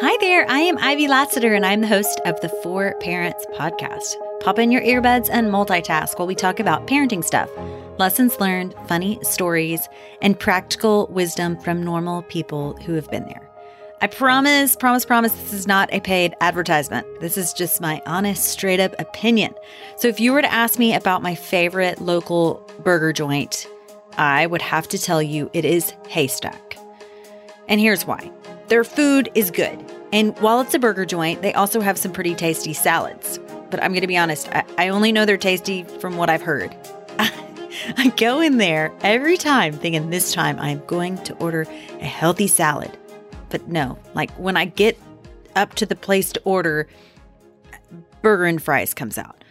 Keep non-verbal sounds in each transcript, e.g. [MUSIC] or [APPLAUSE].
Hi there, I am Ivy Lassiter, and I'm the host of the Four Parents Podcast. Pop in your earbuds and multitask while we talk about parenting stuff, lessons learned, funny stories, and practical wisdom from normal people who have been there. I promise, promise, promise, this is not a paid advertisement. This is just my honest, straight up opinion. So if you were to ask me about my favorite local burger joint, I would have to tell you it is Haystack. And here's why their food is good. And while it's a burger joint, they also have some pretty tasty salads. But I'm going to be honest, I, I only know they're tasty from what I've heard. [LAUGHS] I go in there every time thinking this time I'm going to order a healthy salad. But no, like when I get up to the place to order, burger and fries comes out.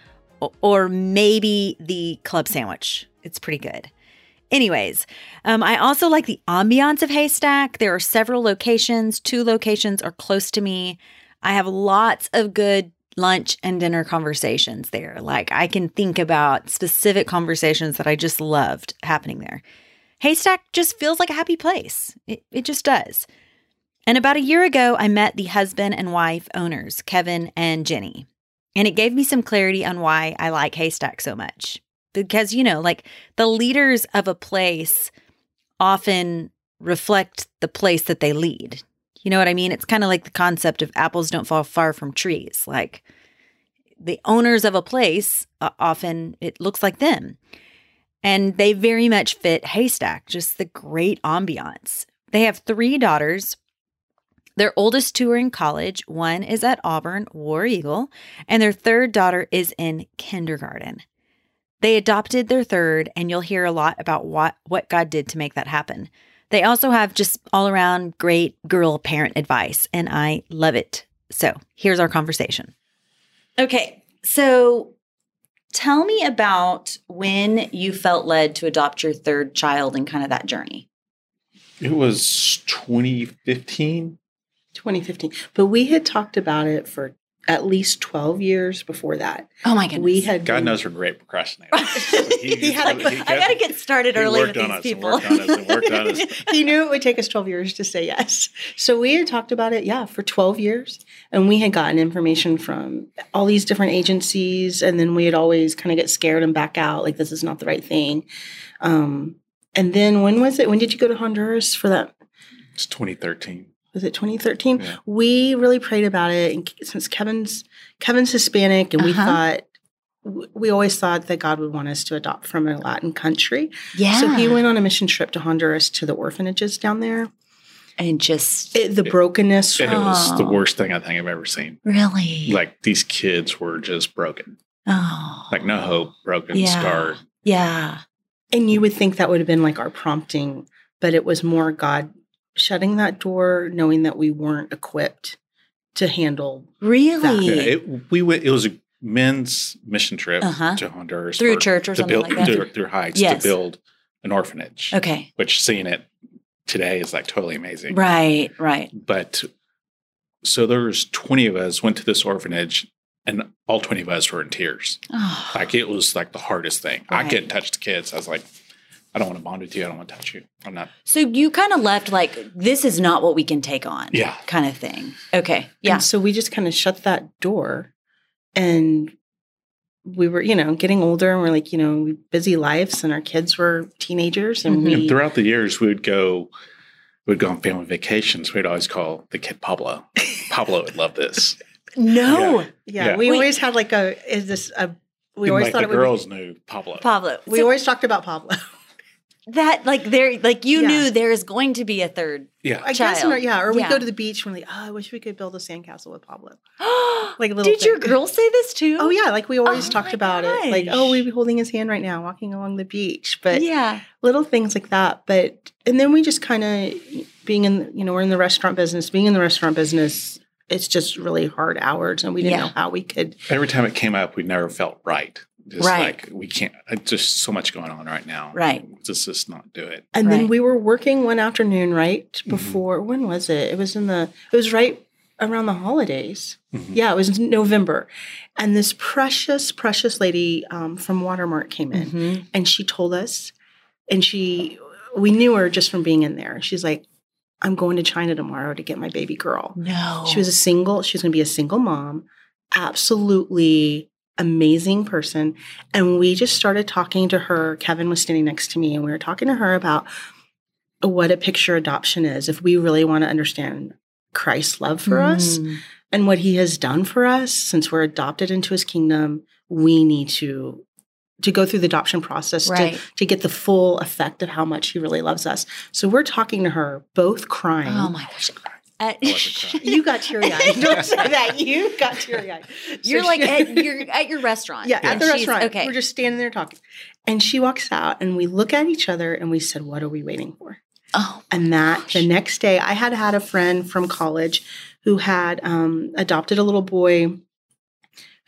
Or maybe the club sandwich. It's pretty good. Anyways, um, I also like the ambiance of Haystack. There are several locations, two locations are close to me. I have lots of good lunch and dinner conversations there. Like I can think about specific conversations that I just loved happening there. Haystack just feels like a happy place. It, it just does. And about a year ago, I met the husband and wife owners, Kevin and Jenny. And it gave me some clarity on why I like Haystack so much. Because, you know, like the leaders of a place often reflect the place that they lead. You know what I mean? It's kind of like the concept of apples don't fall far from trees. Like the owners of a place, uh, often it looks like them. And they very much fit Haystack, just the great ambiance. They have three daughters. Their oldest two are in college. One is at Auburn, War Eagle, and their third daughter is in kindergarten. They adopted their third, and you'll hear a lot about what, what God did to make that happen. They also have just all around great girl parent advice, and I love it. So here's our conversation. Okay, so tell me about when you felt led to adopt your third child and kind of that journey. It was 2015. 2015. But we had talked about it for at least 12 years before that. Oh my goodness. We had God been- knows we're great procrastinators. [LAUGHS] He had Like, I got to get started early with these people. worked on us and worked on us. [LAUGHS] he knew it would take us 12 years to say yes. So we had talked about it, yeah, for 12 years. And we had gotten information from all these different agencies. And then we had always kind of get scared and back out, like, this is not the right thing. Um, and then when was it? When did you go to Honduras for that? It's 2013. Was it 2013? Yeah. We really prayed about it. And since Kevin's Kevin's Hispanic, and we Uh-huh. thought, we always thought that God would want us to adopt from a Latin country. yeah. So he went on a mission trip to Honduras to the orphanages down there. and just It, the brokenness. And it was the worst thing I think I've ever seen. really Like these kids were just broken. oh Like no hope, broken, Yeah. scarred. yeah And you would think that would have been like our prompting, but it was more God shutting that door, knowing that we weren't equipped to handle. really Yeah, it, we went. It was a men's mission trip Uh-huh. to Honduras through church or to something build like that. through, through hikes Yes. to build an orphanage. okay Which seeing it today is like totally amazing. right right But so there was twenty of us went to this orphanage, and all twenty of us were in tears. oh [SIGHS] Like it was like the hardest thing. I couldn't touch the kids. I was like, I don't want to bond with you. I don't want to touch you. I'm not. so you kind of left like this is not what we can take on Yeah. kind of thing okay yeah And so we just kind of shut that door and we were, you know, getting older and we're like, you know, busy lives and our kids were teenagers and Mhm. we And throughout the years, we would go. We'd go on family vacations. We'd always call the kid Pablo. Pablo would love this. [LAUGHS] no yeah, Yeah. we Wait. always had like a is this a we And, always like thought the it would girls knew Pablo. pablo we so always talked about Pablo. That like there like you Yeah. knew there's going to be a third I yeah, guess in Child. our- yeah, or we Yeah. go to the beach and we're like, oh, I wish we could build a sandcastle with Pablo. [GASPS] Like a little did your thing. girls say this too Oh yeah, like we always Oh talked my about it. Like, oh, we'd be holding his hand right now, walking along the beach. But yeah little things like that. But and then we just kind of being in, you know, we're in the restaurant business. Being in the restaurant business, it's just really hard hours, and we didn't Yeah. know how we could. every time it came up, we never felt right. Just Right. like we can't. Just so much going on right now. Right. Just just not do it. And Right. then we were working one afternoon, right Mm-hmm. before. When was it? It was in the. It was right around the holidays. Mhm. Yeah, it was November, and this precious, precious lady um, from Watermark came in. Mhm. and she told us and she we knew her just from being in there she's like I'm going to China tomorrow to get my baby girl. No. She was a single, she was going to be a single mom, absolutely amazing person. And we just started talking to her. Kevin was standing next to me, and we were talking to her about what a picture adoption is if we really want to understand Christ's love for us Mm. and what he has done for us since we're adopted into his kingdom. We need to. To go through the adoption process Right. to, to get the full effect of how much he really loves us. So we're talking to her, both crying. Oh my gosh. [LAUGHS] You got teary eyed. [LAUGHS] Don't say that. You got teary eyed. You're like at [LAUGHS] your at your restaurant. yeah, at the restaurant. Okay. We're just standing there talking. And she walks out and we look at each other and we said, What are we waiting for? oh, And that the next day, I had had a friend from college who had um, adopted a little boy.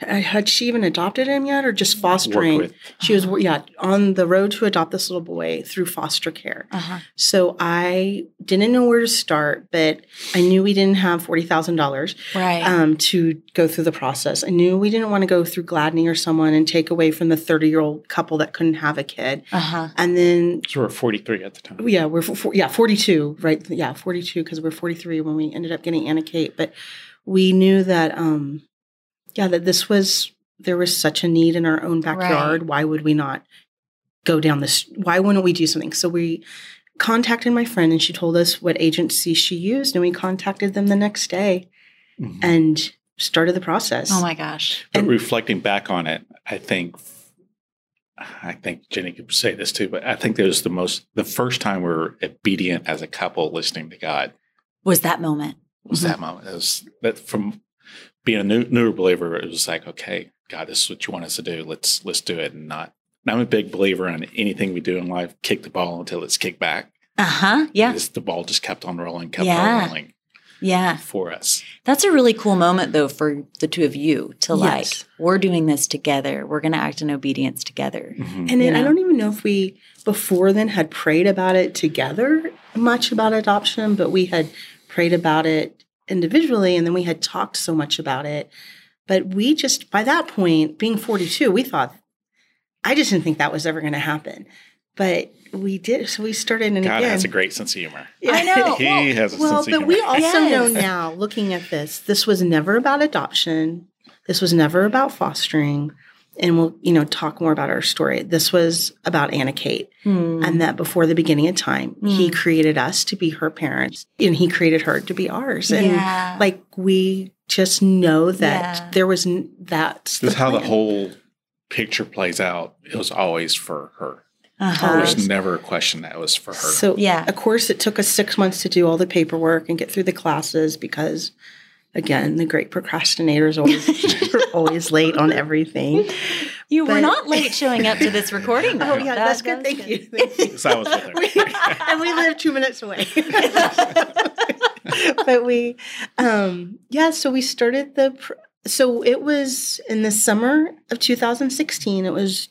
Uh, Had she even adopted him yet or just fostering? with She was, yeah, on the road to adopt this little boy through foster care. uh-huh. So I didn't know where to start, but I knew we didn't have $40,000 right. um, to go through the process. I knew we didn't want to go through Gladney or someone and take away from the 30 year old couple that couldn't have a kid. uh-huh. And then, So we're 43 at the time. yeah, we're for, yeah, 42, right? Yeah, 42 because we're 43 when we ended up getting Anna Kate. But we knew that, um, yeah, that this was, there was such a need in our own backyard. Why would we not go down this? Why wouldn't we do something? So we contacted my friend and she told us what agency she used and we contacted them the next day Mhm. and started the process. Oh my gosh. But and- reflecting back on it, I think, I think Jenny could say this too, but I think that was the most, the first time we were obedient as a couple listening to God Was that moment? was Mm-hmm. that moment. It was that from being a new, newer believer, it was like, okay, God, this is what you want us to do. Let's, let's do it. And not, and I'm a big believer in anything we do in life, kick the ball until it's kicked back. Uh-huh. Yeah. This- the ball just kept on rolling, kept Yeah. on rolling Yeah. for us. That's a really cool moment though for the two of you to like we're doing this together. We're going to act in obedience together. Mhm. And then You I don't even know if we before then had prayed about it together much about adoption, but we had prayed about it individually and then we had talked so much about it. But we just by that point, being 42, we thought I just didn't think that was ever going to happen. But we did. So we started and God again. has a great sense of humor. I know. [LAUGHS] He Well- has a well, sense of humor. Well, but we also Yes. know now, looking at this, this was never about adoption. This was never about fostering. And we'll, you know, talk more about our story. This was about Anna Kate. Hmm. And that before the beginning of time, he Mm. created us to be her parents and he created her to be ours. And yeah. like we just know that Yeah. there was n- that's This is how the [LAUGHS] whole picture plays out. It was always for her. uh-huh. There was never a question that was for her. So Yeah. of course it took us six months to do all the paperwork and get through the classes because again, the great procrastinators always [LAUGHS] are always late on everything. you were not late showing up to this recording. Oh yeah, That- that's that good. was Thank you. Thank you. So I was with and we live two minutes away. [LAUGHS] but we, um, yeah. So we started the. Pr- so it was in the summer of 2016. It was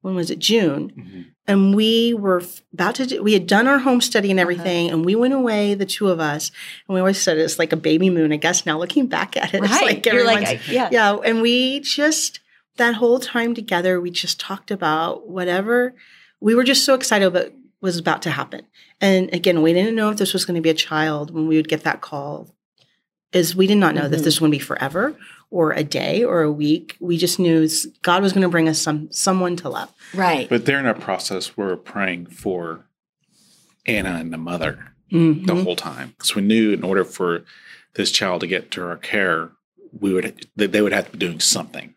when was it June, Mhm. And we were about to. Do, we had done our home study and Uh-huh. everything, and we went away, the two of us, and we always said it's like a baby moon. I guess now looking back at it, it's Right. like You're like, I- yeah. yeah and we just that whole time together we just talked about whatever we were just so excited about was about to happen and again we didn't know if this was going to be a child when we would get that call is we did not know that Mhm. this was going to be forever or a day or a week we just knew god was going to bring us some someone to love Right. But during our process, we were praying for Anna and the mother the Mhm. whole time because we knew in order for this child to get to our care, we would they would have to be doing something,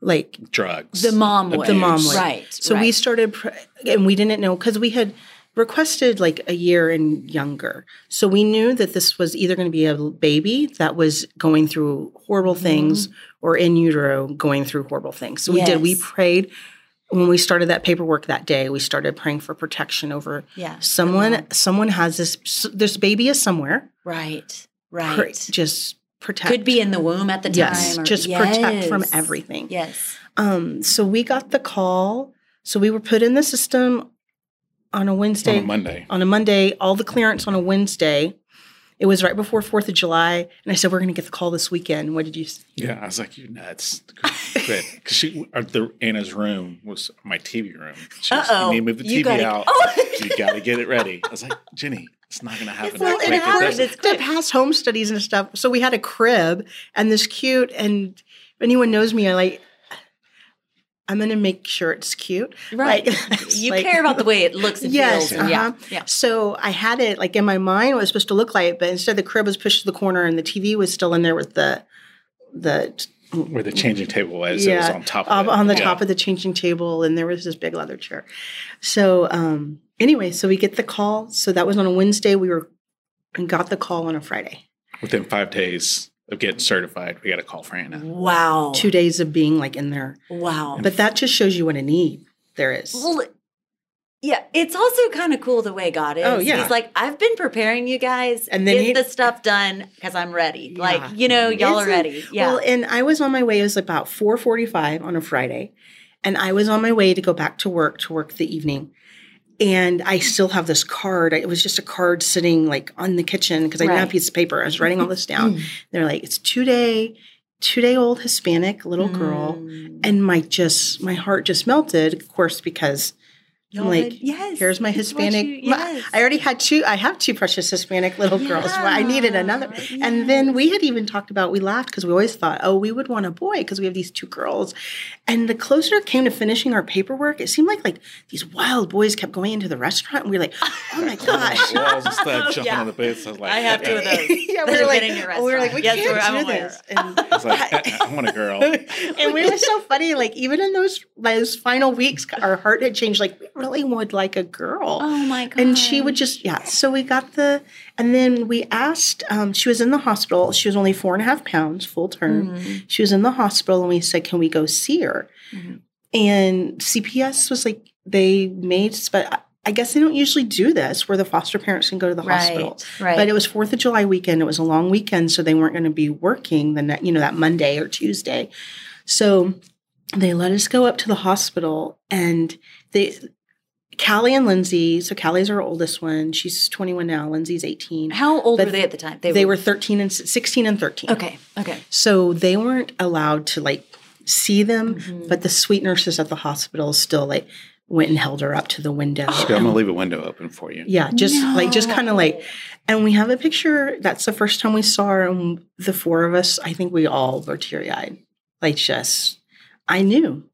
like drugs. the mom would. The mom would. Right. So we started, pr- and we didn't know because we had requested like a year and younger. So we knew that this was either going to be a baby that was going through horrible Mm-hmm. things or in utero going through horrible things. So we did. We prayed when we started that paperwork that day. We started praying for protection over Yeah. someone. mom. Someone has this. This baby is somewhere. Right. Pr- Right. just protect. Could be in the womb at the time. Yes, or- just protect from everything. Yes. Um, so we got the call. So we were put in the system on a Wednesday. on a Monday. on a Monday, all the clearance on a Wednesday. It was right before Fourth of July, and I said we're going to get the call this weekend. What did you? s- Yeah, I was like, "You nuts!" Because she, uh, the Anna's room was my TV room. She was, Uh-oh. You need to move the TV gotta- out. Oh. you got to get it ready. I was like, Jenny, It's not going to happen. Well, that it quick. It's to quick. pass home studies and stuff. So we had a crib and this cute. And if anyone knows me, I like. I'm gonna make sure it's cute. Right. Like, you [LAUGHS] like- care about the way it looks and Yes, feels. Yeah. uh-huh. Yeah. So I had it like in my mind what it was supposed to look like, but instead the crib was pushed to the corner and the TV was still in there with the the Where the changing table was, it was Yeah, on top of it. on the Yeah. top of the changing table, and there was this big leather chair. So um, anyway, so we get the call. So that was on a Wednesday. We were and got the call on a Friday. Within five days of getting certified, we got a call for Anna. Wow. Two days of being like in there, Wow. but that just shows you what a need there is. Well, yeah, it's also kind of cool the way God is. Oh, yeah. He's like, I've been preparing you guys And then get he- the stuff done because I'm ready. Yeah. Like, you know, y'all are Isn't- ready. Yeah. Well, and I was on my way. It was about four forty-five on a Friday, and I was on my way to go back to work to work the evening. And I still have this card. It was just a card sitting like on the kitchen because I didn't have a piece of paper. I was writing all this down. They're like, it's two day, two day old Hispanic little girl. Mm. And my just my heart just melted, of course, because Y'all like, had- yes. here's my Hispanic. you- my- I already had two. I have two precious Hispanic little girls. But I needed another. Yeah, And then we had even talked about. We laughed because we always thought, oh, we would want a boy because we have these two girls. And the closer it came to finishing our paperwork, it seemed like like these wild boys kept going into the restaurant, and we were like, oh my [LAUGHS] gosh. Walls and stuff, jumping Yeah. on the beds. I was like, I have two of those. [LAUGHS] yeah, we Those were are like, we were like, we. Yes, can't do aware. this. [LAUGHS] And I was like, uh, uh, I want a girl. and we were so funny. Like even in those those final weeks, our heart had changed. Like we really would like a girl. Oh my God. And she would just yeah. So we got the and then we asked. Um, she was in the hospital. She was only four and a half pounds, full term. Mhm. She was in the hospital, and we said, "Can we go see her?" Mhm. And CPS was like, they made, but I- guess they don't usually do this, where the foster parents can go to the hospital. Right. Right. But it was Fourth of July weekend. It was a long weekend, so they weren't going to be working the ne- you know that Monday or Tuesday. So they let us go up to the hospital, and they Callie and Lindsay. So Callie's our oldest one. She's twenty one now. Lindsay's eighteen. How old but were they at the time? They were thirteen and sixteen and thirteen. Okay. Okay. So they weren't allowed to like see them, Mhm. but the sweet nurses at the hospital still like went and held her up to the window. Okay, I'm going to leave a window open for you. Yeah, just like just kind of like and we have a picture. That's the first time we saw her, and the four of us. I think we all were teary eyed. Like just, I knew,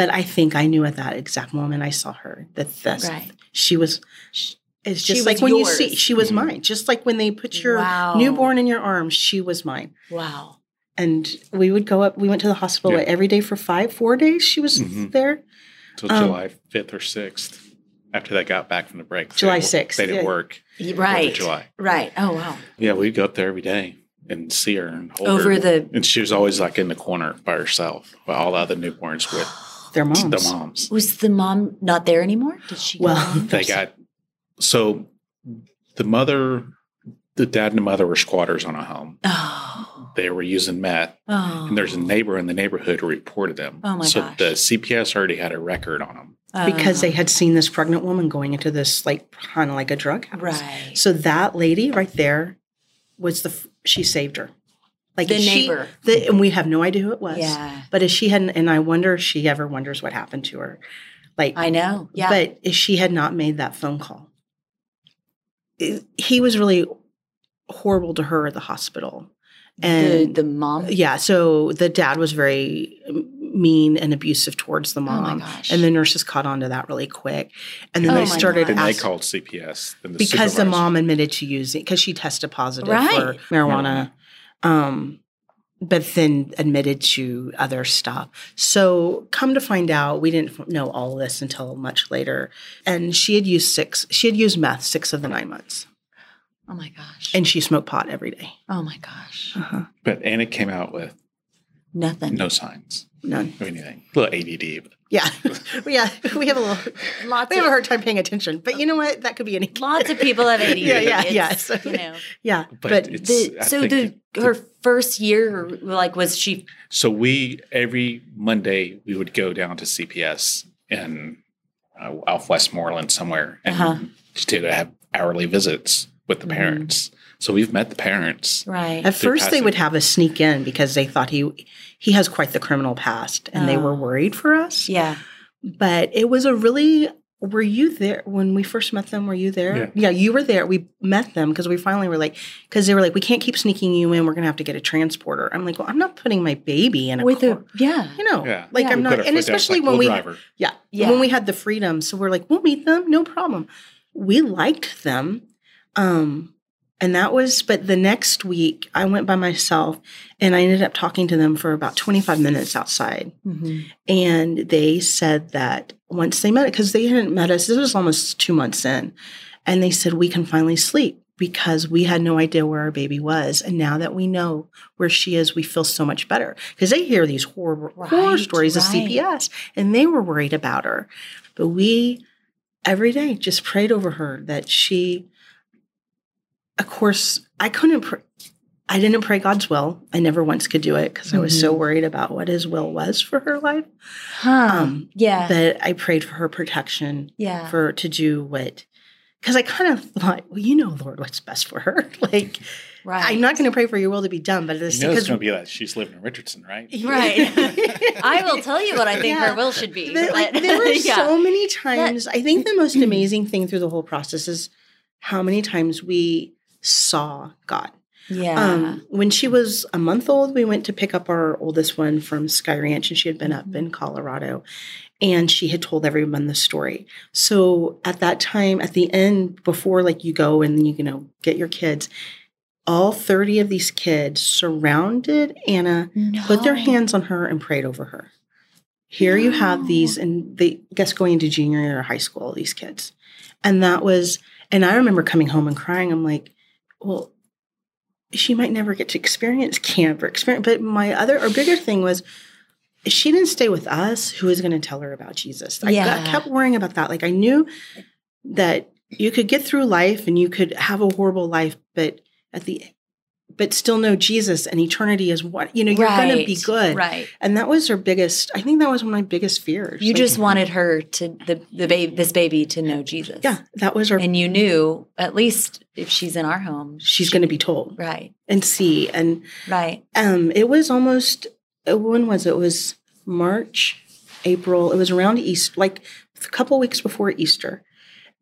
but I think I knew at that exact moment I saw her that this Right. she was. It's She just like was when you see she was Mhm. mine. Just like when they put your Wow. newborn in your arms, she was mine. Wow. And we would go up. We went to the hospital Yeah. every day for five, four days. She was Mhm. there. Until Um, July 5th or 6th. After they got back from the break. July 6th, They didn't yeah. work. Right. July. Right. Oh wow. Yeah, we'd go up there every day and see her and hold Over her. the And she was always like in the corner by herself while all the other newborns with Their moms. the moms. was the mom not there anymore? Did she? Well, home? [LAUGHS] They got so the mother, the dad and the mother were squatters on a home. Oh. They were using meth, Oh. and there's a oh. neighbor in the neighborhood who reported them. Oh my so gosh. the CPS already had a record on them. because they Oh. had seen this pregnant woman going into this like kind of like a drug house. Right. So that lady right there was the she saved her. Like The if she- neighbor. the, and we have no idea who it was. Yeah. But if she hadn't, and I wonder if she ever wonders what happened to her. Like, I know. Yeah. but if she had not made that phone call, it- he was really horrible to her at the hospital. And the mom. yeah, so the dad was very mean and abusive towards the Oh my mom. gosh. And the nurses caught on to that really quick. And then Oh they started God. Then they called CPS. Then the because the mom admitted to using because she tested positive Right. for marijuana. Um, but then admitted to other stuff. So come to find out, we didn't know all this until much later. And she had used six. She had used meth six of the nine months, oh my gosh. and she smoked pot every day. oh my gosh. Uh-huh. But Anna came out with Nothing. no signs None. of anything. A little ADD. But Yeah, [LAUGHS] yeah. We have a little. Lots We have of a hard time paying attention. But you know what? That could be any. lots of people have ADD. [LAUGHS] Yeah, yeah, It's, yeah. So- you know. Yeah, but, but, The, so think the her first year, like, was she? So we every Monday we would go down to CPS in uh, off Westmoreland somewhere and Uh-huh. to have hourly visits with the Mhm. parents. So we've met the parents. Right. At Through first, they would have us sneak in because they thought he he has quite the criminal past, and they were Oh. worried for us. yeah. But it was a really were you there when we first met them? Were you there? Yeah. you were there. We met them because we finally were like, because they were like, we can't keep sneaking you in. We're gonna have to get a transporter. I'm like, well, I'm not putting my baby in a With car. a yeah. you know, Yeah. like Yeah. I'm not, and foot down, especially like, when we'll we, drive yeah, Yeah. when we had the freedom. So we're like, we'll meet them, no problem. We liked them. Um, and that was, but the next week I went by myself and I ended up talking to them for about 25 minutes outside. Mhm. And they said that once they met because they hadn't met us, this was almost two months in. And they said, we can finally sleep because we had no idea where our baby was. And now that we know where she is, we feel so much better. Because they hear these horror, horror Right, stories of. CPS and they were worried about her. But we, every day, just prayed over her that she, of course, I couldn't, pr- I didn't pray God's will. I never once could do it because I was so Mhm. worried about what his will was for her life. Huh. Um, yeah. But I prayed for her protection, yeah. for to do what, because I kind of thought, well, you know, Lord, what's best for her. [LAUGHS] like, right. I'm not going to pray for your will to be done, but at the You know it's because going to be like she's living in Richardson, right? [LAUGHS] Right. I will tell you what I think Yeah. her will should be. There, like, there [LAUGHS] were yeah. so many times. I think the most [CLEARS THROAT] amazing thing through the whole process is how many times we saw God. yeah. Um, when she was a month old, we went to pick up our oldest one from Sky Ranch, and she had been Mm-hmm. up in Colorado, and she had told everyone the story. So at that time, at the end, before like you go and you, you know get your kids, all thirty of these kids surrounded Anna, put their hands on her, and prayed over her. Here you have these, and they I guess going into junior year high school, these kids, and that was, and I remember coming home and crying. I'm like, well, she might never get to experience camp or experience. But my other or bigger thing was she didn't stay with us. Who was going to tell her about Jesus? I got- kept worrying about that. Like I knew that you could get through life and you could have a horrible life, but at the but still know Jesus and eternity is what you know. You're going to be good, Right. and that was her biggest. I think that was one of my biggest fears. You Like, just wanted her to the the baby this baby to know Jesus. yeah, that was her. And you knew at least if she's in our home, she's going to be told right. and see and Right. Um, it was almost uh, when was it? It was March, April. It was around East like a couple weeks before Easter.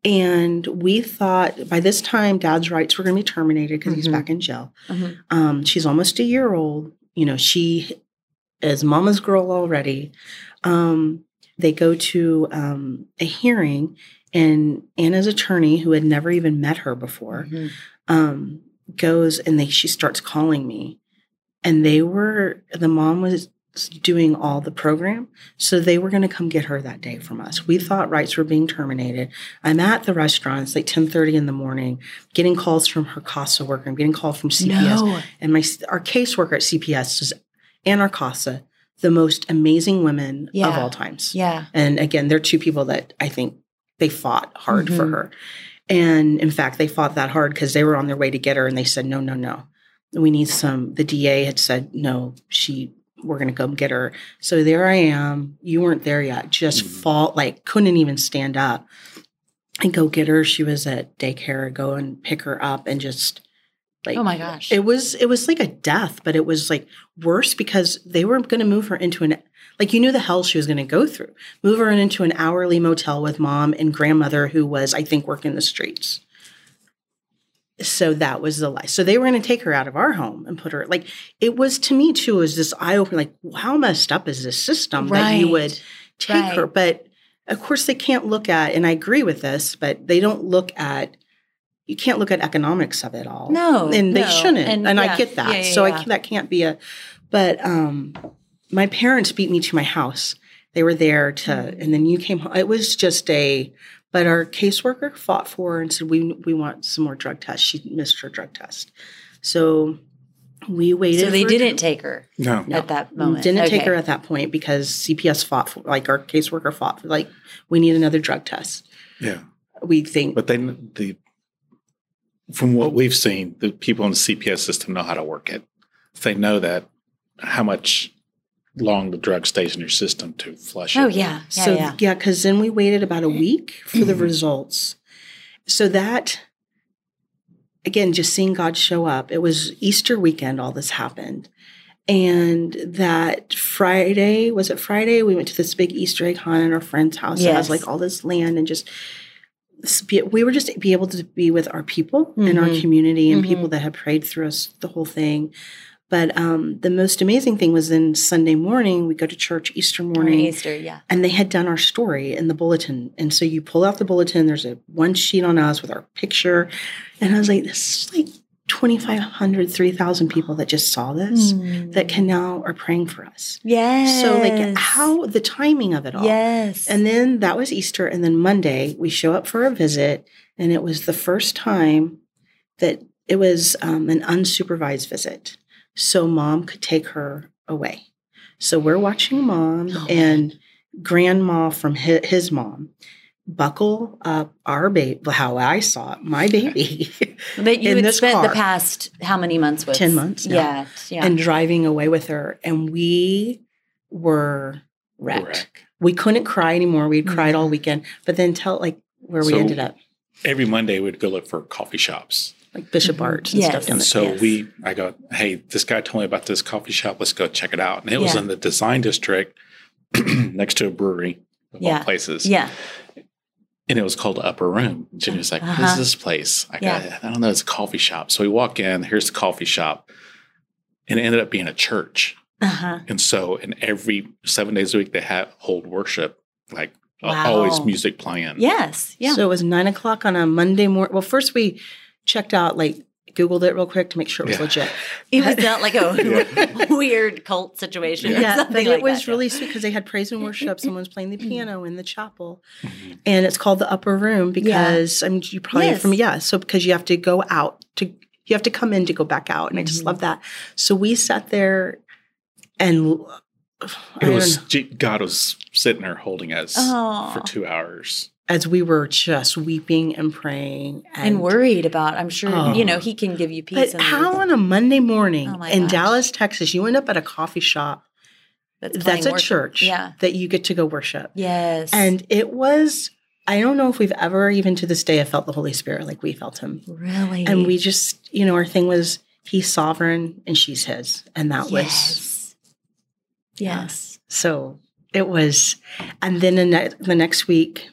And we thought by this time, Dad's rights were going to be terminated because he's Mhm. back in jail. Mhm. Um, she's almost a year old. You know, she is mama's girl already. Um, they go to um, a hearing, and Anna's attorney, who had never even met her before, Mhm. um, goes and they she starts calling me and they were the mom was doing all the program so they were going to come get her that day from us we thought rights were being terminated i'm at the restaurant it's like 10.30 in the morning getting calls from her casa worker i'm getting called from cps No. and my our caseworker at cps is and our casa the most amazing women of all times Yeah. and again, they're two people that I think they fought hard for Mhm. her. And in fact, they fought that hard because they were on their way to get her and they said, no, no, no. We need some. The DA had said, no, she, we're going to go get her. So there I am. You weren't there yet. Just Mhm. fall, like, couldn't even stand up and go get her. She was at daycare, go and pick her up and just like, Oh my gosh. it was it was like a death, but it was like worse because they were going to move her into an like you knew the hell she was going to go through. Move her into an hourly motel with mom and grandmother who was I think working the streets. So that was the lie. So they were going to take her out of our home and put her like it was to me too was this eye opening like how messed up is this system that you would take Right. her but of course they can't look at and I agree with this but they don't look at you can't look at economics of it all No, and they no. shouldn't and, And I get that yeah, yeah, so yeah. I that can't be a but um my parents beat me to my house they were there to Mm. and then you came home it was just a but our caseworker fought for her and said we we want some more drug tests she missed her drug test so we waited So they for- didn't take her No. No. at that moment. didn't take her at that point because CPS fought for, like our caseworker fought for, like, we need another drug test. Yeah. We think, But then the from what we've seen, the people in the CPS system know how to work it. They know that how much long the drug stays in your system to flush it. Oh yeah. Yeah. so yeah. yeah, because then we waited about a week for the Mhm. results. So that, again, just seeing God show up, it was Easter weekend, all this happened. And that Friday, was it Friday? We went to this big Easter egg hunt at our friend's house. It Yes. has like all this land and just we were just be able to be with our people in our Mhm. community and Mhm. people that had prayed through us the whole thing. But um, the most amazing thing was in Sunday morning, we go to church Easter morning Easter, yeah. and they had done our story in the bulletin. And so you pull out the bulletin, there's a one sheet on us with our picture. And I was like, this is like 2,500, 3,000 people that just saw this Mm. that can now are praying for us. Yes. So like how the timing of it all. Yes. And then that was Easter. And then Monday, we show up for a visit. And it was the first time that it was um, an unsupervised visit. So mom could take her away. So we're watching mom Oh, and grandma from his, his mom buckle up our baby, how I saw it, my baby, that you in had this spent the past how many months with? 10 months now. Yeah. Yeah. and driving away with her. And we were wrecked. Wreck. We couldn't cry anymore. We'd mm-hmm. cried all weekend. But then tell like where we ended up, Every Monday we'd go look for coffee shops. Like Bishop Mhm. Arts and Yes. stuff down And there. so Yes. we, I go, hey, this guy told me about this coffee shop. Let's go check it out. And it was in the design district [CLEARS THROAT] next to a brewery of Yeah. all places. yeah. And it was called Upper Room. Jenny was like, what Uh-huh. is this place? I, Yeah. got, I don't know. It's a coffee shop. So we walk in, here's the coffee shop. And it ended up being a church. Uh-huh. And so, in every seven days a week, they have hold worship, like uh, Wow. always music playing. Yes. Yeah. So it was nine o'clock on a Monday morning. Well, first we checked out, like Googled it real quick to make sure it was Yeah. legit. [LAUGHS] it was not like a [LAUGHS] Yeah. [LAUGHS] weird cult situation. or Yeah, something but it like was that. really sweet because they had praise and worship. Someone's playing the piano in the chapel, Mhm. and it's called the Upper Room because I mean you probably Yes. from yeah. So because you have to go out to you have to come in to go back out, and I just love that. So we sat there, and I It was God was sitting there holding us Aw. for two hours. as we were just weeping and praying and worried about. I'm sure Oh. you know he can give you peace. But in how on a Monday morning Oh in gosh. Dallas, Texas, you end up at a coffee shop that's, that's a worship. church Yeah. that you get to go worship. Yes. And it was, I don't know if we've ever, even to this day, have felt the Holy Spirit like we felt him. really, And we just, you know, our thing was he's sovereign and she's his. And that was yes. Yes. so it was. And then the, ne- the next week,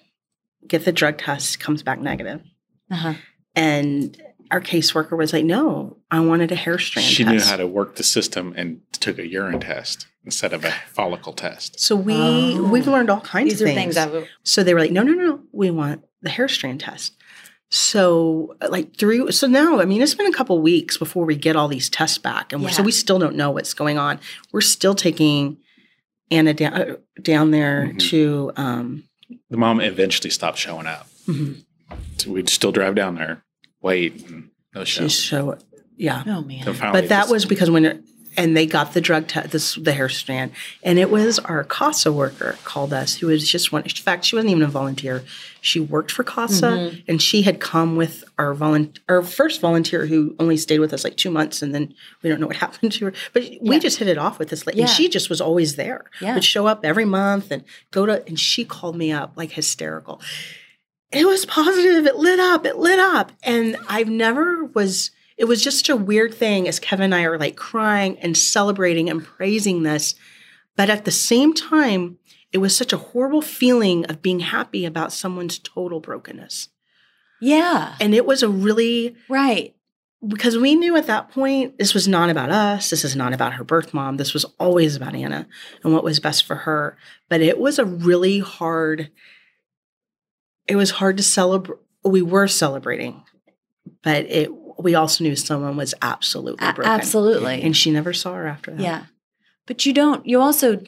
get the drug test, comes back negative. Uh-huh. And our caseworker was like, no, I wanted a hair strand She test. knew how to work the system and took a urine test instead of a follicle test. So we Oh. we've learned all kinds These of are things. things I would. so they were like, no, no, no, we want the hair strand test. So like through so now, I mean, it's been a couple weeks before we get all these tests back, and we're so we still don't know what's going on. We're still taking Anna down uh, down there Mhm. to um, The mom eventually stopped showing up. mhm, So we'd still drive down there, wait, and no show. just show yeah. Oh man. So But that just- was because when it- and they got the drug test, this the hair strand, and it was our CASA worker called us, who was just one. In fact, she wasn't even a volunteer. She worked for CASA, Mhm. and she had come with our volunteer, our first volunteer, who only stayed with us like two months, and then we don't know what [LAUGHS] happened to her. But we Yeah. just hit it off with this lady, Yeah. and she just was always there. Yeah. Would show up every month and go to, and she called me up like hysterical. It was positive. It lit up. It lit up, and I've never was it was just such a weird thing as Kevin and I are like crying and celebrating and praising this. But at the same time, it was such a horrible feeling of being happy about someone's total brokenness. Yeah. And it was a really, Right. because we knew at that point, this was not about us. This is not about her birth mom. This was always about Anna and what was best for her. But it was a really hard, it was hard to celebrate. We were celebrating, but it, we also knew someone was absolutely broken. absolutely. And she never saw her after that. Yeah. But you don't, you also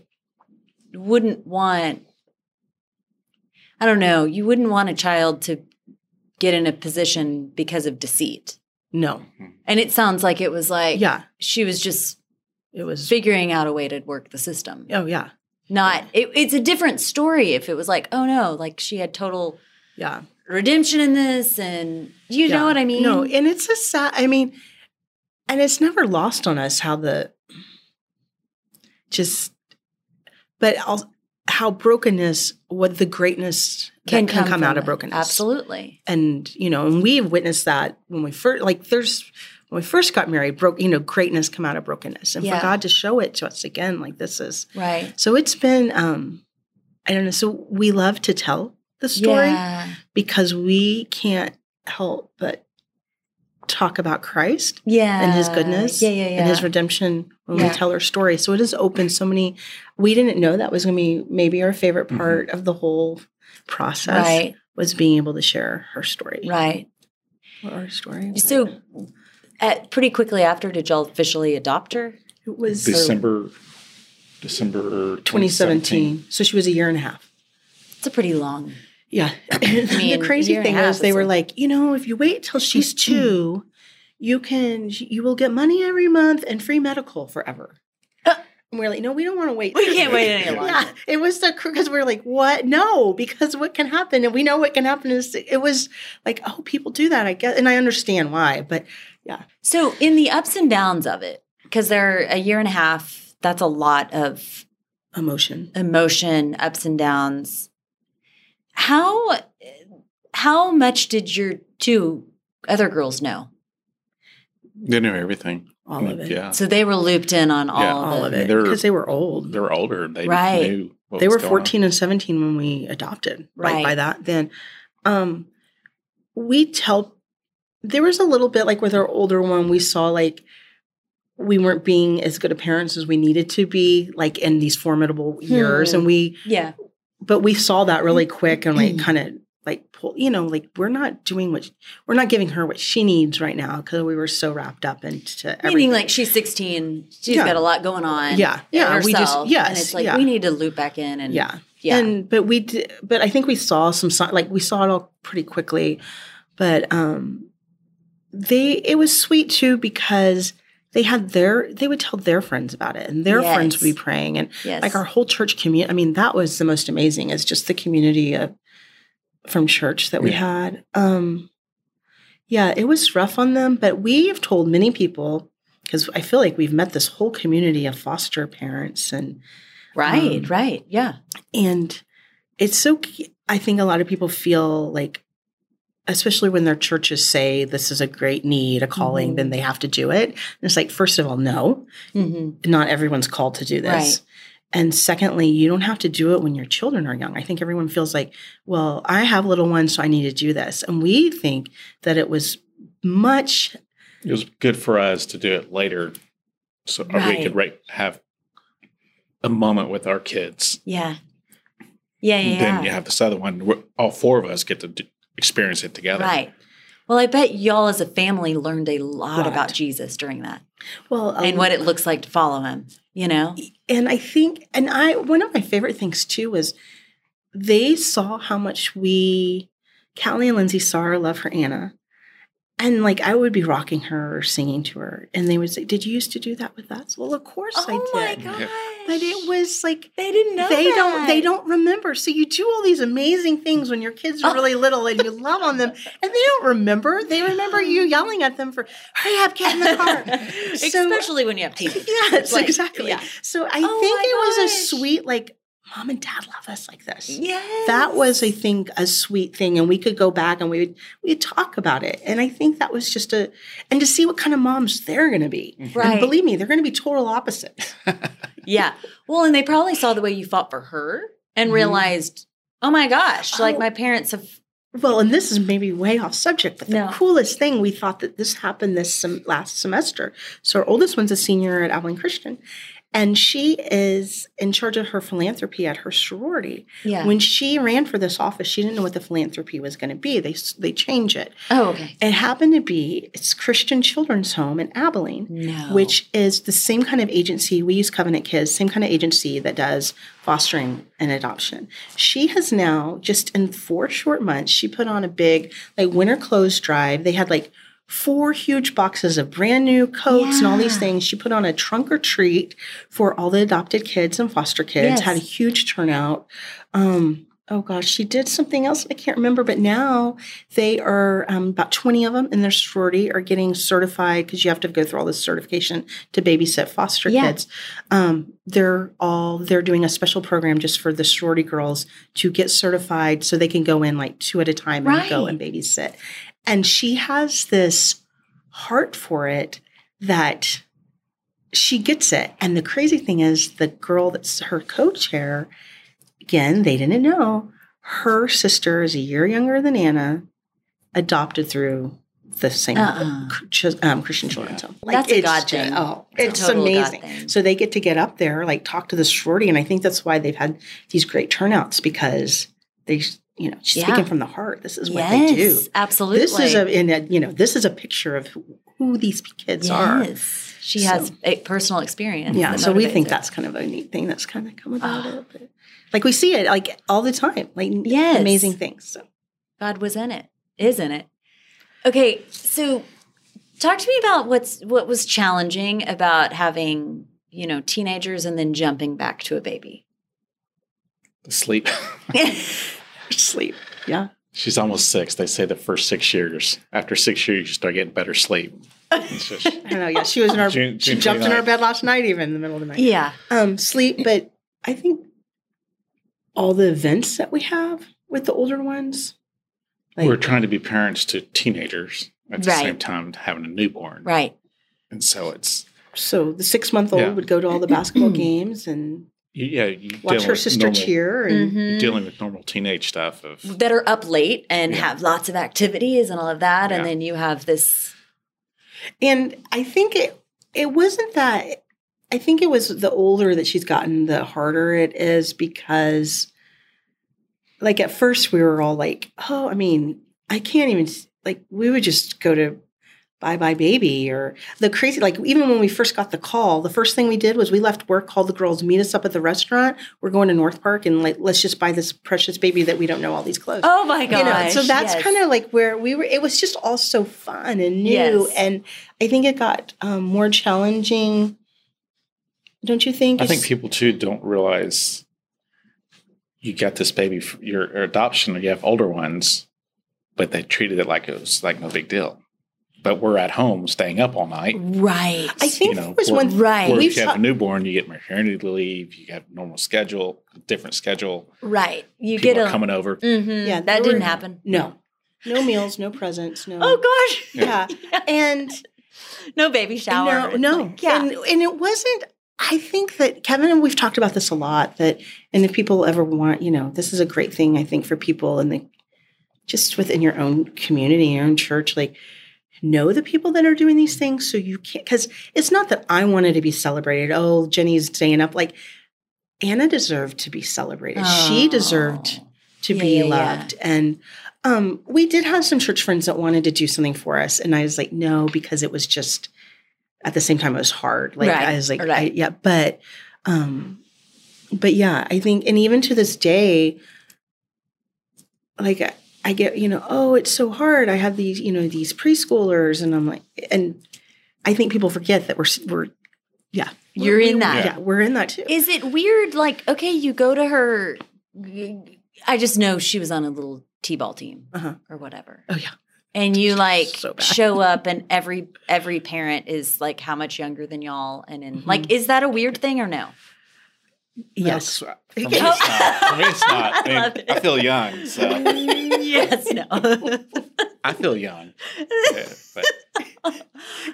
wouldn't want, I don't know, you wouldn't want a child to get in a position because of deceit. No. And it sounds like it was like Yeah. she was just It was. figuring out a way to work the system. Oh, yeah. Not, it, it's a different story if it was like, oh no, like she had total Yeah. Redemption in this and you Yeah. know what I mean? No. And it's a sad, I mean, and it's never lost on us how the, just, but also how brokenness, what the greatness can can come, from out of brokenness. Absolutely. And, you know, and we've witnessed that when we first, like, there's, when we first got married, broke, you know, greatness come out of brokenness. And Yeah. for God to show it to us again, like this is Right. so it's been um I don't know. So we love to tell the story Yeah. because we can't help but talk about Christ Yeah. and his goodness Yeah. Yeah. Yeah. and his redemption when Yeah. we tell our story. So it has opened so many we didn't know that was gonna be maybe our favorite Mhm. part of the whole process right. was being able to share her story. Right. Or our story. but So, at, pretty quickly after, did y'all officially adopt her? it was December, December 2017. So she was a year and a half. It's a pretty long. Yeah. [LAUGHS] mean, the crazy year and a thing is they were like- you know, if you wait till she's [CLEARS THROAT] two, you can you will get money every month and free medical forever. Uh. and we're like, no, we don't want to wait. We can't wait any [LAUGHS] longer. Yeah, it was the because we're like, what? No, because what can happen, and we know what can happen is it was like, oh, people do that. I guess, and I understand why, but yeah. So, in the ups and downs of it, because they're a year and a half, that's a lot of emotion. emotion, ups and downs. How how much did your two other girls know? They knew everything. All of it. Yeah. So they were looped in on all Yeah. of all it. of it They're- because they were old. They were older. They Right. knew what they was were going 14 and 17 when we adopted right, Right. by that then um we tell there was a little bit like with our older one we saw like we weren't being as good of parents as we needed to be like in these formidable years Hmm. and we Yeah. But we saw that really quick and like Hmm. kind of like pull you know like we're not doing what we're not giving her what she needs right now because we were so wrapped up into everything Meaning, like she's 16, she's Yeah. got a lot going on. Yeah. Yeah, we just- herself, yes, and it's like yeah. we need to loop back in and yeah yeah, And but we did, but I think we saw some like we saw it all pretty quickly. But um they it was sweet too because they had their they would tell their friends about it and their friends would be praying and yes, like our whole church community I mean that was the most amazing is just the community of from church that we Yeah. had. Um yeah, it was rough on them, but we have told many people because I feel like we've met this whole community of foster parents and right, um, right, yeah, and it's so i think a lot of people feel like especially when their churches say this is a great need a calling Mhm. then they have to do it and it's like first of all no hmm not everyone's called to do this Right. and secondly you don't have to do it when your children are young i think everyone feels like well i have little ones so i need to do this and we think that it was much It was good for us to do it later, so Right. we could right, have a moment with our kids. yeah, yeah, yeah. And then you have this other one. Where all four of us get to do, experience it together. Right. Well, I bet y'all as a family learned a lot Lot. about Jesus during that well and um, what it looks like to follow him, you know? and I think, and I, one of my favorite things too was they saw how much we, Callie and Lindsay saw our love for Anna. And like I would be rocking her or singing to her, and they would say, "Did you used to do that with us?" Well, of course I did. Oh my did. But it was like they didn't know they don't they don't remember. So you do all these amazing things when your kids are Oh. really little and you love on them, [LAUGHS] and they don't remember. They remember you yelling at them for "Hurry up, get in the car." [LAUGHS] So- Especially when you have teenagers. [LAUGHS] Yes, Like, exactly. yeah. So I Oh think it was a sweet, like, mom and dad love us like this. Yeah. That was, I think, a sweet thing, and we could go back and we would we talk about it. And I think that was just a, and to see what kind of moms they're going to be. Right. And believe me, they're going to be total opposites. Yeah. Well, and they probably saw the way you fought for her and Mhm. realized, oh my gosh, like Oh. my parents have. Well, and this is maybe way off subject, but the No. coolest thing we thought that this happened this sem- last semester. So our oldest one's a senior at Abilene Christian, and she is in charge of her philanthropy at her sorority. Yeah. When she ran for this office, she didn't know what the philanthropy was going to be. They they change it. oh, okay. It happened to be it's Christian Children's Home in Abilene, No. which is the same kind of agency we use Covenant Kids, same kind of agency that does fostering and adoption. She has now just in four short months, she put on a big like winter clothes drive. They had like four huge boxes of brand new coats and all these things. She put on a trunk or treat for all the adopted kids and foster kids. Yes. Had a huge turnout. Um, oh gosh, she did something else I can't remember, but now they are um, about 20 of them in their sorority are getting certified because you have to go through all this certification to babysit foster Yeah. kids. Um, they're all they're doing a special program just for the sorority girls to get certified so they can go in like two at a time and go and babysit. And she has this heart for it that she gets it. And the crazy thing is, the girl that's her co chair, again, they didn't know her sister is a year younger than Anna, adopted through the same Uh-uh. Um, Christian Children's Home. That's a it's God thing. Oh, It's it's a total God amazing. So they get to get up there, like talk to the sorority, and I think that's why they've had these great turnouts because they, you know, she's Yeah. speaking from the heart. This is what yes, they do. absolutely. This is a, in a, you know, this is a picture of who, who these kids are. yes. She has a personal experience. Yeah, so we think her. that's kind of a neat thing that's kind of come about Oh. it. But like we see it like all the time, like Yes. amazing things. So God was in it, is in it. Okay, so talk to me about what's what was challenging about having you know teenagers and then jumping back to a baby. Sleep. [LAUGHS] [LAUGHS] sleep. Yeah. She's almost six. They say the first six years. After six years, you start getting better sleep. It's just- [LAUGHS] I don't know. Yeah, she was in our. June- she June jumped in our bed last night, even in the middle of the night. yeah, Um, sleep, but I think all the events that we have with the older ones, like we're trying to be parents to teenagers at the Right. same time having a newborn. right. And so it's, so the six month old Yeah. would go to all the basketball [CLEARS THROAT] games and you- yeah, you watch dealing her with sister normal- cheer, and Mhm. dealing with normal teenage stuff of That are up late and Yeah. have lots of activities and all of that, and then you have this. and I think it it wasn't that. I think it was the older that she's gotten, the harder it is because, like at first we were all like, oh, I mean, I can't even like we would just go to bye bye baby or the crazy like even when we first got the call the first thing we did was we left work called the girls meet us up at the restaurant we're going to north park and like let's just buy this precious baby that we don't know all these clothes Oh my god! you know so that's yes. kind of like where we were it was just all so fun and new Yes. and i think it got um, more challenging don't you think I think people too don't realize you got this baby for your adoption or you have older ones, but they treated it like it was like no big deal. But we're at home staying up all night. right. i think you know, it was we're- right. Or if you have ta- a newborn, you get maternity leave, you have normal schedule, different schedule. right. You People get are a. coming over. Mhm, Yeah, that didn't happen. no no meals no presents no Oh gosh. yeah [LAUGHS] and no baby shower. No, no. like, yeah. And, and it wasn't, I think that Kevin and we've talked about this a lot that, and if people ever want, you know, this is a great thing, I think, for people and the, just within your own community, your own church, like, know the people that are doing these things so you can't, because it's not that I wanted to be celebrated. Oh, Jenny's staying up. Like, Anna deserved to be celebrated. She Oh. deserved to Yeah, be yeah, yeah. loved. And um, we did have some church friends that wanted to do something for us. And I was like, no, because it was just at the same time it was hard. Like Right, I was like, right. I, yeah, but um, but yeah, I think, and even to this day, like I, get, you know, oh, it's so hard. I have these, you know, these preschoolers, and I'm like, and I think people forget that we're we're yeah, You're we- in that. Yeah, we're in that too. Is it weird? Like, okay, you go to her. I just know she was on a little t-ball team Uh-huh. or whatever, oh yeah, and you like So show up, and every every parent is like how much younger than y'all, and in Mm-hmm. like, is that a weird thing or no? Yes. For me, it's not. For me, it's not. [LAUGHS] I, I love it. I feel young, so [LAUGHS] yes, no. I feel young. Yeah, but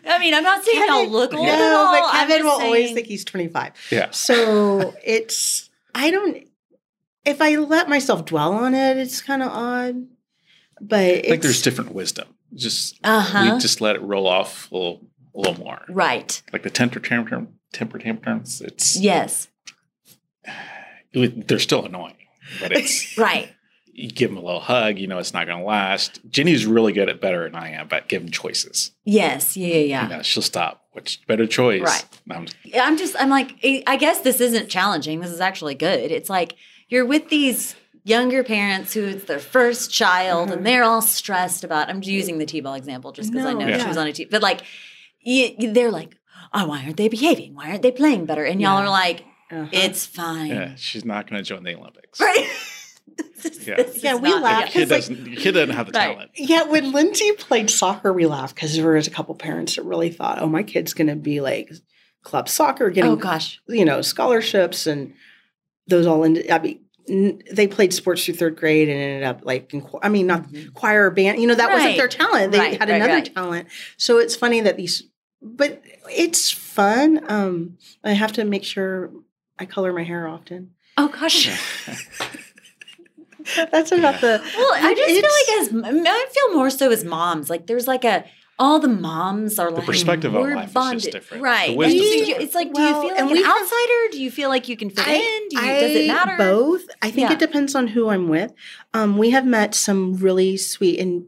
I mean, I'm not saying y'all look old no, at all. but I'm Kevin just will always think he's 25. yeah, So it's I don't if I let myself dwell on it, it's kind of odd. But I think there's different wisdom. Just Uh-huh. we just let it roll off a little, a little more. right. Like the temper tantrum, temper tantrums. It's Yes. It they're still annoying, but [LAUGHS] it's Right. you give them a little hug. You know, it's not going to last. Jenny's really good at better than I am but give them choices. Yes. Yeah. Yeah. yeah. You know, she'll stop. Which better choice? Right. I'm, I'm just, I'm like, I guess this isn't challenging. This is actually good. It's like you're with these younger parents who it's their first child Mhm. and they're all stressed about, I'm using the T-ball example just because I know yeah. she was on a T, but like, y- y- they're like, oh, why aren't they behaving? Why aren't they playing better? And y'all Yeah. are like, uh-huh. it's fine. yeah, she's not going to join the Olympics. Right. [LAUGHS] Yeah. This Yeah, we not- laugh. Your Kid, like, doesn't, Your kid doesn't have the Right. talent. yeah, when Lindsay played soccer, we laughed because there was a couple parents that really thought, "Oh, my kid's going to be like club soccer, getting Oh gosh. you know scholarships and those all ended. I mean, n- they played sports through third grade and ended up like in, cho- I mean not choir or band you know that wasn't their talent they Right, had right, another right. talent so it's funny that these but it's fun um I have to make sure I color my hair often Oh gosh. [LAUGHS] that's about the Well, I just It's- feel like as I feel more so as moms. Like there's like a all the moms are The like perspective on we're life is just different. right? The wisdom so is you- different. it's like, do Well, you feel like we an have- outsider? Do you feel like you can fit in? Do you, does it I- matter? Both. I think Yeah. it depends on who I'm with. Um, we have met some really sweet, and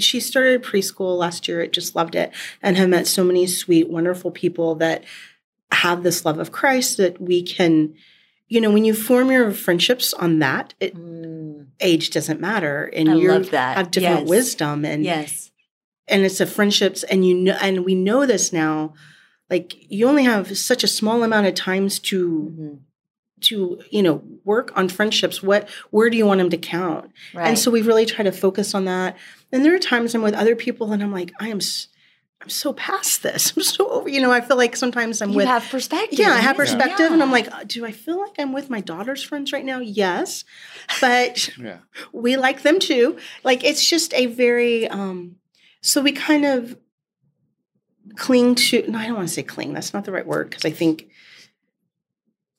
she started preschool last year. It just loved it, and have met so many sweet, wonderful people that have this love of Christ that we can. You know, when you form your friendships on that, it, Mm, age doesn't matter, and you have different Yes. wisdom, and yes. and it's a friendships, and you know, and we know this now. Like you only have such a small amount of times to Mhm. to you know work on friendships what where do you want them to count Right. and so we really try to focus on that and there are times i'm with other people and i'm like i am s- i'm so past this [LAUGHS] i'm so over you know i feel like sometimes i'm you with have perspective. yeah i have Yeah. perspective and i'm like uh, do i feel like i'm with my daughter's friends right now yes but [LAUGHS] Yeah. we like them too like it's just a very um so we kind of cling to no i don't want to say cling that's not the right word because i think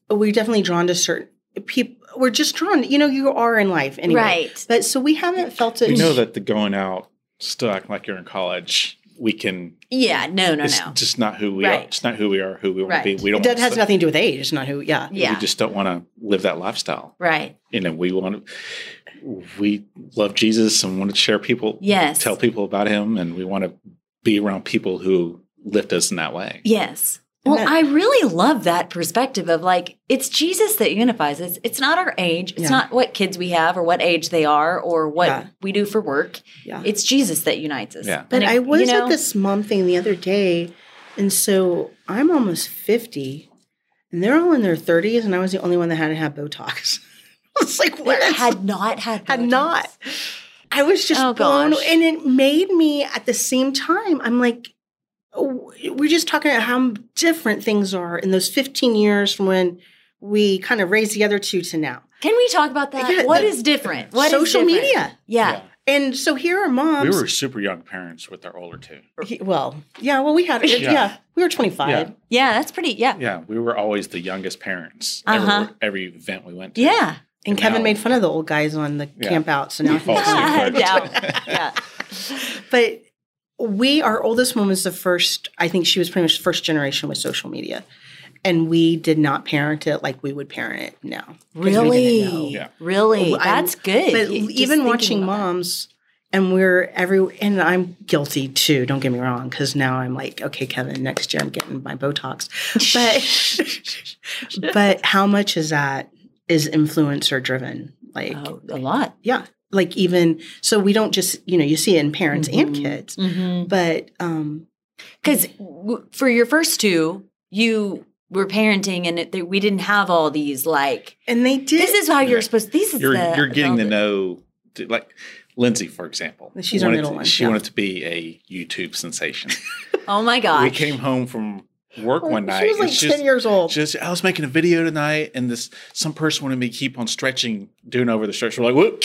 we're definitely drawn to certain people we're just drawn you know you are in life anyway right. but so we haven't felt it We know that the going out, still acting like you're in college, we can. Yeah. No. No. No. It's No. just not who we Right. are. It's not who we are. Who we want Right. to be. We don't. that want has to- nothing to do with age it's not who yeah Yeah. We just don't want to live that lifestyle. right. You know, we want to. We love Jesus and want to share people, Yes. tell people about Him, and we want to be around people who lift us in that way. Yes. And Well, that- I really love that perspective of like it's Jesus that unifies us. It's not our age. It's Yeah. not what kids we have or what age they are or what Yeah. we do for work. yeah It's Jesus that unites us. Yeah. But And it- I was you know, at this mom thing the other day, and so I'm almost 50, and they're all in their 30s, and I was the only one that hadn't had Botox. [LAUGHS] it's like, what? had not had had Botox. not. I was just Oh, blown, gosh. and it made me at the same time. I'm like, we're just talking about how different things are in those 15 years from when we kind of raised the other two to now. Can we talk about that? Yeah, what the- is different? What is Social different? media. Yeah. And so here are moms. We were super young parents with our older two. He- well, yeah, well, we had, yeah, Yeah. we were 25. Yeah. Yeah, that's pretty yeah. Yeah, we were always the youngest parents. Uh-huh. Every, every event we went to. Yeah. And And Kevin now- made fun of the old guys on the Yeah. camp out. So now We fall he's asleep [LAUGHS] yeah. yeah. [LAUGHS] But we, our oldest one was the first, I think she was pretty much first generation with social media. And we did not parent it like we would parent it now. 'Cause we didn't know. Really? Yeah. Really? I'm- That's good. But just even watching about that. moms, and we're every, and I'm guilty too, don't get me wrong, because now I'm like, okay, Kevin, next year I'm getting my Botox. [LAUGHS] But, but how much is that is influencer driven? Like, Oh, a lot. yeah like even so we don't just you know you see it in parents and Mhm. kids Mm-hmm. but um Because for your first two, you were parenting, and it, we didn't have all these like. and they did This is how you're Yeah. supposed. This is You're the, you're getting to the- know like Lindsay, for example. She's our middle to- one, She yeah. wanted to be a YouTube sensation. [LAUGHS] Oh my god we came home from work one night. she was like she's- 10 years old Just, I was making a video tonight, and this some person wanted me to keep on stretching, doing over the stretch. We're like, whoop!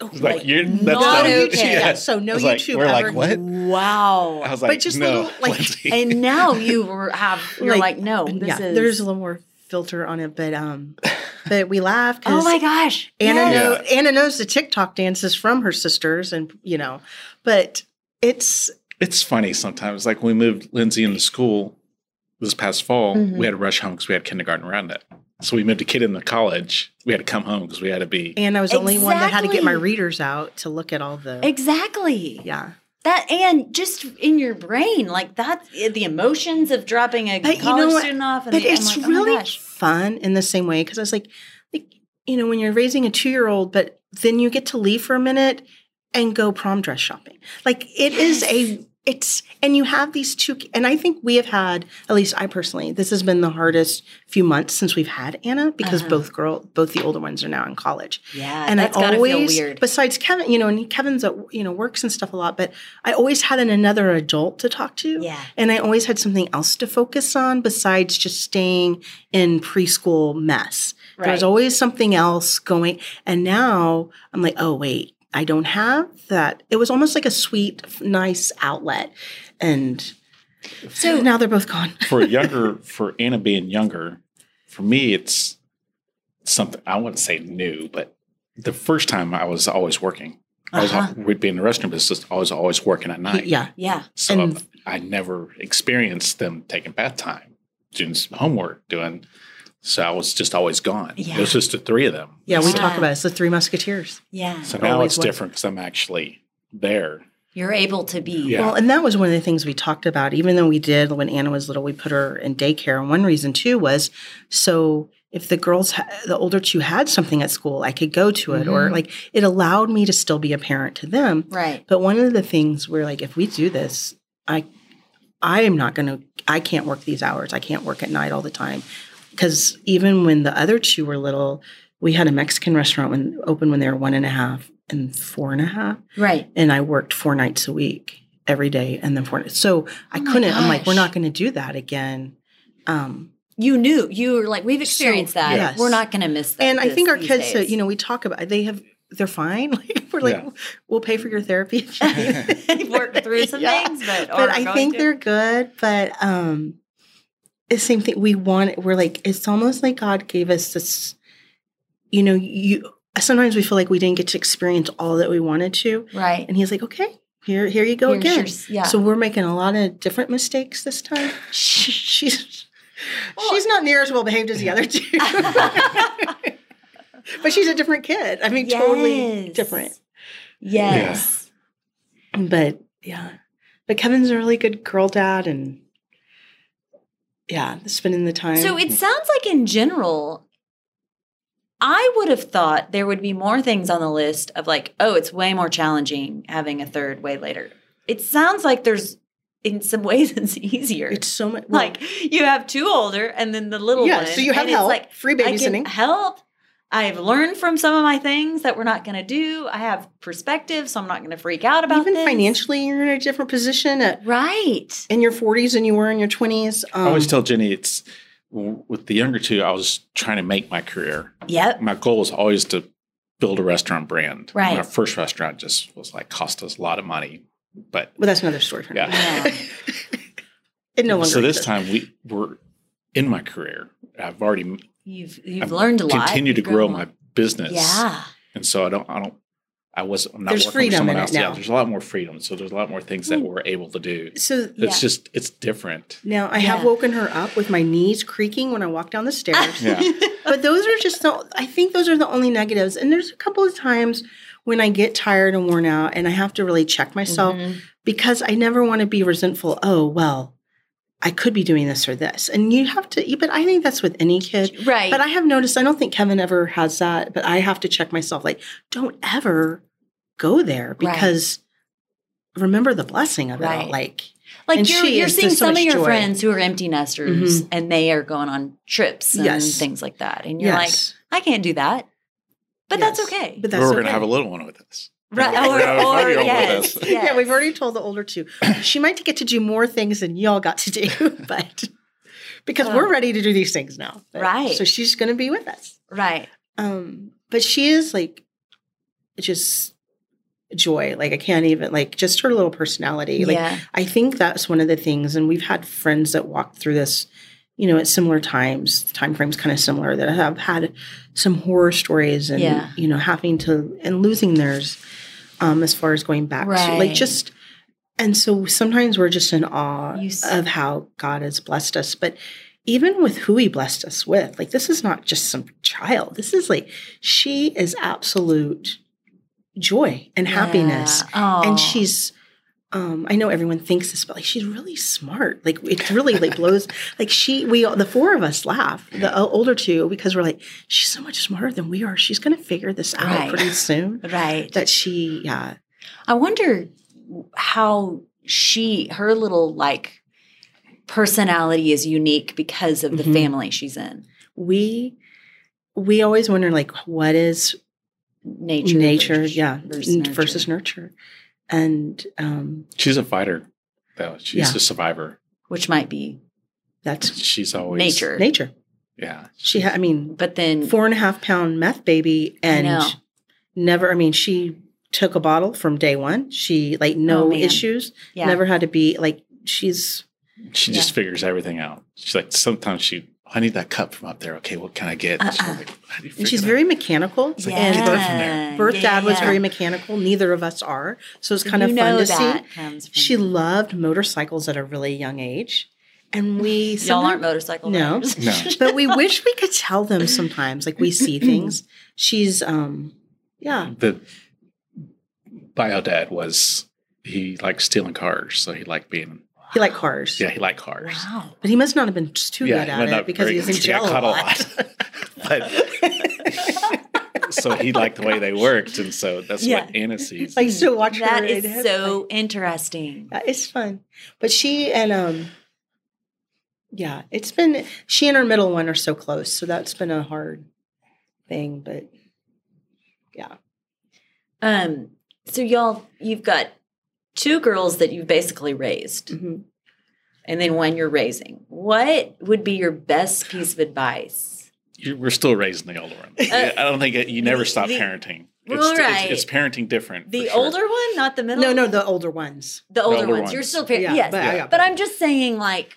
Like, Like, you're that's not not okay. Yeah, so no I was like- YouTube We're like, ever- what? Wow. I was But like, just no, little, like- Lindsay. and now you have [LAUGHS] you're like, no, this yeah is there's a little more filter on it but um [LAUGHS] but we laugh oh my gosh. Anna, Yes. know, Anna knows the TikTok dances from her sisters, and you know, but it's it's funny sometimes. Like when we moved Lindsay into school this past fall, Mhm. we had to rush home because we had kindergarten around it. So we moved a kid into college. We had to come home because we had to be. and I was the only one that had to get my readers out to look at all the Exactly. yeah. That and just in your brain, like that, the emotions of dropping a But you college know student off, and But the- it's like, oh really gosh. fun in the same way because I was like, like you know, when you're raising a two year old, but then you get to leave for a minute and go prom dress shopping. Like it is a it's and you have these two and i think we have had at least i personally this has been the hardest few months since we've had anna because Uh-huh. both girl both the older ones are now in college. Yeah, and that's i always feel weird. besides kevin you know and kevin's at you know works and stuff a lot but i always had an, another adult to talk to. Yeah, and i always had something else to focus on besides just staying in preschool mess. There's always something else going and now i'm like oh wait i don't have that it was almost like a sweet nice outlet and so now they're both gone for [LAUGHS] younger for Anna being younger, for me it's something I wouldn't say new, but the first time I was always working. I was Uh-huh. we'd be in the restaurant business. I was always working at night. yeah yeah, So And- I never experienced them taking bath time, doing homework, doing. So I was just always gone. Yeah. It was just the three of them. yeah we Yeah. talk about it. it's the three musketeers yeah. So now Always it's was. different because I'm actually there. You're able to be. Yeah. Well, and that was one of the things we talked about. Even though we did when Anna was little, we put her in daycare. And one reason too was so if the girls, ha- the older two had something at school, I could go to it, or Mhm. like it allowed me to still be a parent to them. Right. But one of the things we're like, if we do this, I, I am not going to. I can't work these hours. I can't work at night all the time, because even when the other two were little, we had a Mexican restaurant when open when they were one and a half and four and a half Right. and I worked four nights a week every day, and then four. nights. So I Oh couldn't. I'm like, we're not going to do that again. Um, You knew. You were like, we've experienced that. yes. We're not going to miss that. and I think our kids, uh, days. you know, we talk about they have they're fine. [LAUGHS] Like we're like, Yeah. we'll pay for your therapy. if you [LAUGHS] need." through some [LAUGHS] Yeah. things, but, but I think to. they're good. But um, the same thing. We want. We're like, it's almost like God gave us this. You know, you. Sometimes we feel like we didn't get to experience all that we wanted to, right. and He's like, okay, here, here you go Here's again. your- yeah. So we're making a lot of different mistakes this time. [LAUGHS] She's [LAUGHS] she's not near as well behaved as the other two. [LAUGHS] but she's a different kid. I mean, totally different. yes. But yeah. But Kevin's a really good girl dad and yeah, spending the time. So it sounds like in general, I would have thought there would be more things on the list of like, oh, it's way more challenging having a third way later. It sounds like there's in some [LAUGHS] ways it's easier. it's so much well, like you have two older and then the little yeah, one. so you have help, like free babysitting. help. I've learned from some of my things that we're not going to do. I have perspective, so I'm not going to freak out about Even this. financially, you're in a different position at, right? in your 40s than you were in your 20s. Um, I always tell Jenny it's with the younger two. I was trying to make my career. Yep. My goal was always to build a restaurant brand. Right. My first restaurant just was like cost us a lot of money, but Well, that's another story for Yeah. me. [LAUGHS] it no longer so this exists. time we were in my career. I've already You've you've I've learned a lot. continued to You've grow my business. Yeah. And so I don't, I don't, I was, I'm not There's working freedom with someone else. now. Yeah, there's a lot more freedom. So there's a lot more things that Mm. we're able to do. So Yeah. It's just, it's different. now I have woken her up with my knees creaking when I walk down the stairs. [LAUGHS] Yeah. [LAUGHS] but those are just the, I think those are the only negatives. And there's a couple of times when I get tired and worn out and I have to really check myself Mhm. because I never want to be resentful. Oh, well, I could be doing this or this. And you have to, but I think that's with any kid. Right. But I have noticed, I don't think Kevin ever has that, but I have to check myself like, don't ever go there Right. because remember the blessing of it all. Right. Like, like you're she you're is seeing just so some of your joy. friends who are empty nesters Mhm. and they are going on trips and Yes. things like that. And you're yes. like, I can't do that. But that's okay. But that's we're okay. going to have a little one with us. Right. We're Or, gonna have a or yes, yes. Yeah, we've already told the older two. [CLEARS THROAT] She might get to do more things than y'all got to do, [LAUGHS] but because we're ready to do these things now. But- Right. So she's going to be with us. Right. Um, but she is like just joy. Like I can't even like just her little personality. Like yeah. I think that's one of the things, and we've had friends that walked through this, you know, at similar times, time frames kind of similar, that I have had some horror stories and Yeah. you know having to and losing theirs, um, as far as going back to Right. like just, and so sometimes we're just in awe of how God has blessed us, but. Even with who he blessed us with, like this is not just some child. This is like she is absolute joy and happiness Yeah. and she's um i know everyone thinks this but like she's really smart like it really like blows [LAUGHS] like she we all the four of us laugh the older two because we're like she's so much smarter than we are she's gonna figure this out Right. pretty soon right. that she yeah I wonder how she her little like personality is unique because of the Mhm. family she's in. we we always wonder like what is Nature, nature, versus- yeah versus nurture. versus nurture and um She's a fighter, though. She's Yeah. a survivor. which might be that's She's always nature. nature Yeah, she ha- i mean But then four and a half pound meth baby and know. never i mean she took a bottle from day one she like no Oh, issues yeah, never had to be like she's she just figures everything out. She's like, sometimes she, I need that cup from up there. Okay, what can I get? She's Uh-uh. like, how do you and she's that very mechanical It's like, and birth, her from there. birth Yeah, dad was very mechanical neither of us are so it's kind you of know fun to see that comes from she loved motorcycles at a really young age and we y'all aren't sometimes- motorcycle No. riders. No. [LAUGHS] but we wish we could tell them sometimes like we see [CLEARS THROAT] things she's um yeah The bio dad was, he liked stealing cars. So he liked being, he liked cars yeah, he liked cars. wow. but he must not have been just too Yeah, good at it because very he was in good. He jail a caught a lot. lot. [LAUGHS] so he liked the way they worked. And so that's Yeah. what Anna sees. I used to watch her. That and is so like- interesting. Yeah, it's fun. But she and um yeah, it's been she and her middle one are so close, so that's been a hard thing, but yeah. Um, so y'all, you've got two girls that you've basically raised, Mhm. and then one you're raising. What would be your best piece of advice? you we're still raising the older one. [LAUGHS] I don't think it, you never stop Uh, the- parenting. Well, It's, it's- right. it's, parenting different. The sure. older one, not the middle. One? No, no, the older ones. the older, older ones. You're still parent. Yeah, yes, but I Yeah. got but I'm just saying, like,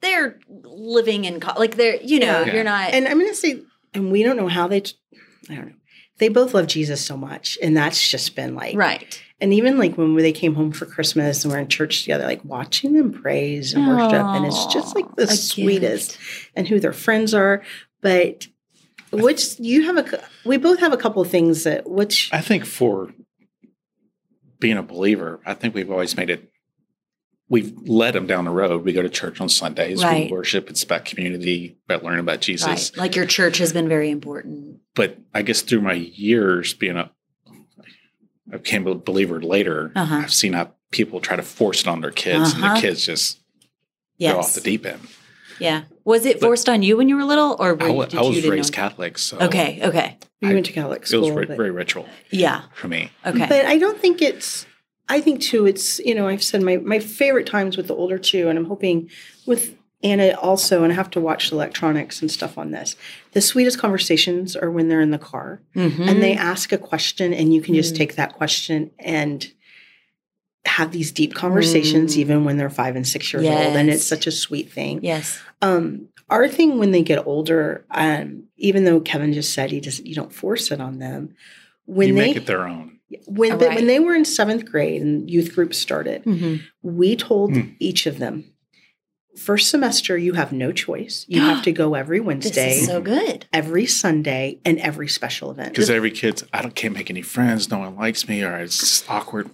they're living in co- like they're you know Yeah. you're not And I'm going to say and we don't know how they I don't know. They both love Jesus so much and that's just been like right. And even like when they came home for Christmas and we're in church together, like watching them praise and worship, and it's just like the sweetest, gift. and who their friends are. But which you have a, we both have a couple of things that which I think for being a believer, I think we've always made it. We've led them down the road. We go to church on Sundays. Right. We worship. It's about community, about learning about Jesus. Right. Like your church has been very important. But I guess through my years being a, I became a believer later. Uh-huh. I've seen how people try to force it on their kids, and Uh-huh. the kids just Yes. go off the deep end. Yeah. Was it But- forced on you when you were little, or were I you, did I was didn't raised? Catholic, so Okay. Okay. you I- went to Catholic school. it was school. very, but, very ritual Yeah. for me. Okay. but I don't think it's. I think too. It's you know I've said my my favorite times with the older two, and I'm hoping with Anna also, and I have to watch electronics and stuff on this. The sweetest conversations are when they're in the car. Mhm. and they ask a question and you can just Mm. take that question and have these deep conversations Mm. even when they're five and six years old and it's such a sweet thing yes. um our thing when they get older um even though kevin just said he doesn't you don't force it on them when you they make it their own. when they, Right. when they were in seventh grade and youth groups started Mhm. we told Hmm. each of them first semester you have no choice you have to [GASPS] go every This wednesday is so good. every sunday and every special event Because every kid's, I don't can't make any friends. No one likes me, or it's just awkward.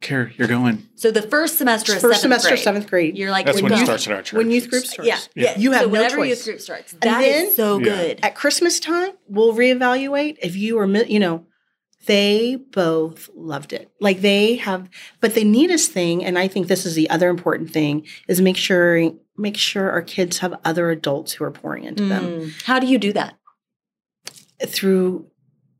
Care, you're going. So the first semester of first seventh semester grade, seventh grade you're like That's we're when it done. starts at our church. when youth group starts Yeah, yeah. You have so no whenever choice. youth group starts, that is then- so Yeah. good. at Christmas time, we'll reevaluate if you are, mi- you know, they both loved it. Like they have, but the neatest thing, and I think this is the other important thing, is make sure make sure our kids have other adults who are pouring into them Mm. How do you do that? through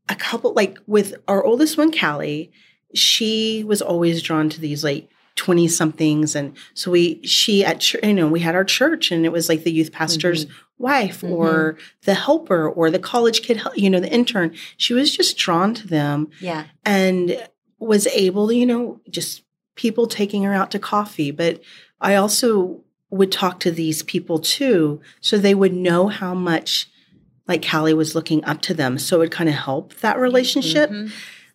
a couple. Like with our oldest one, Callie, she was always drawn to these like. 20 somethings and so we she at you know we had our church and it was like the youth pastor's wife or the helper or the college kid, you know the intern she was just drawn to them Yeah. and was able to you know just people taking her out to coffee but i also would talk to these people too so they would know how much like callie was looking up to them so it would kind of help that relationship Mhm.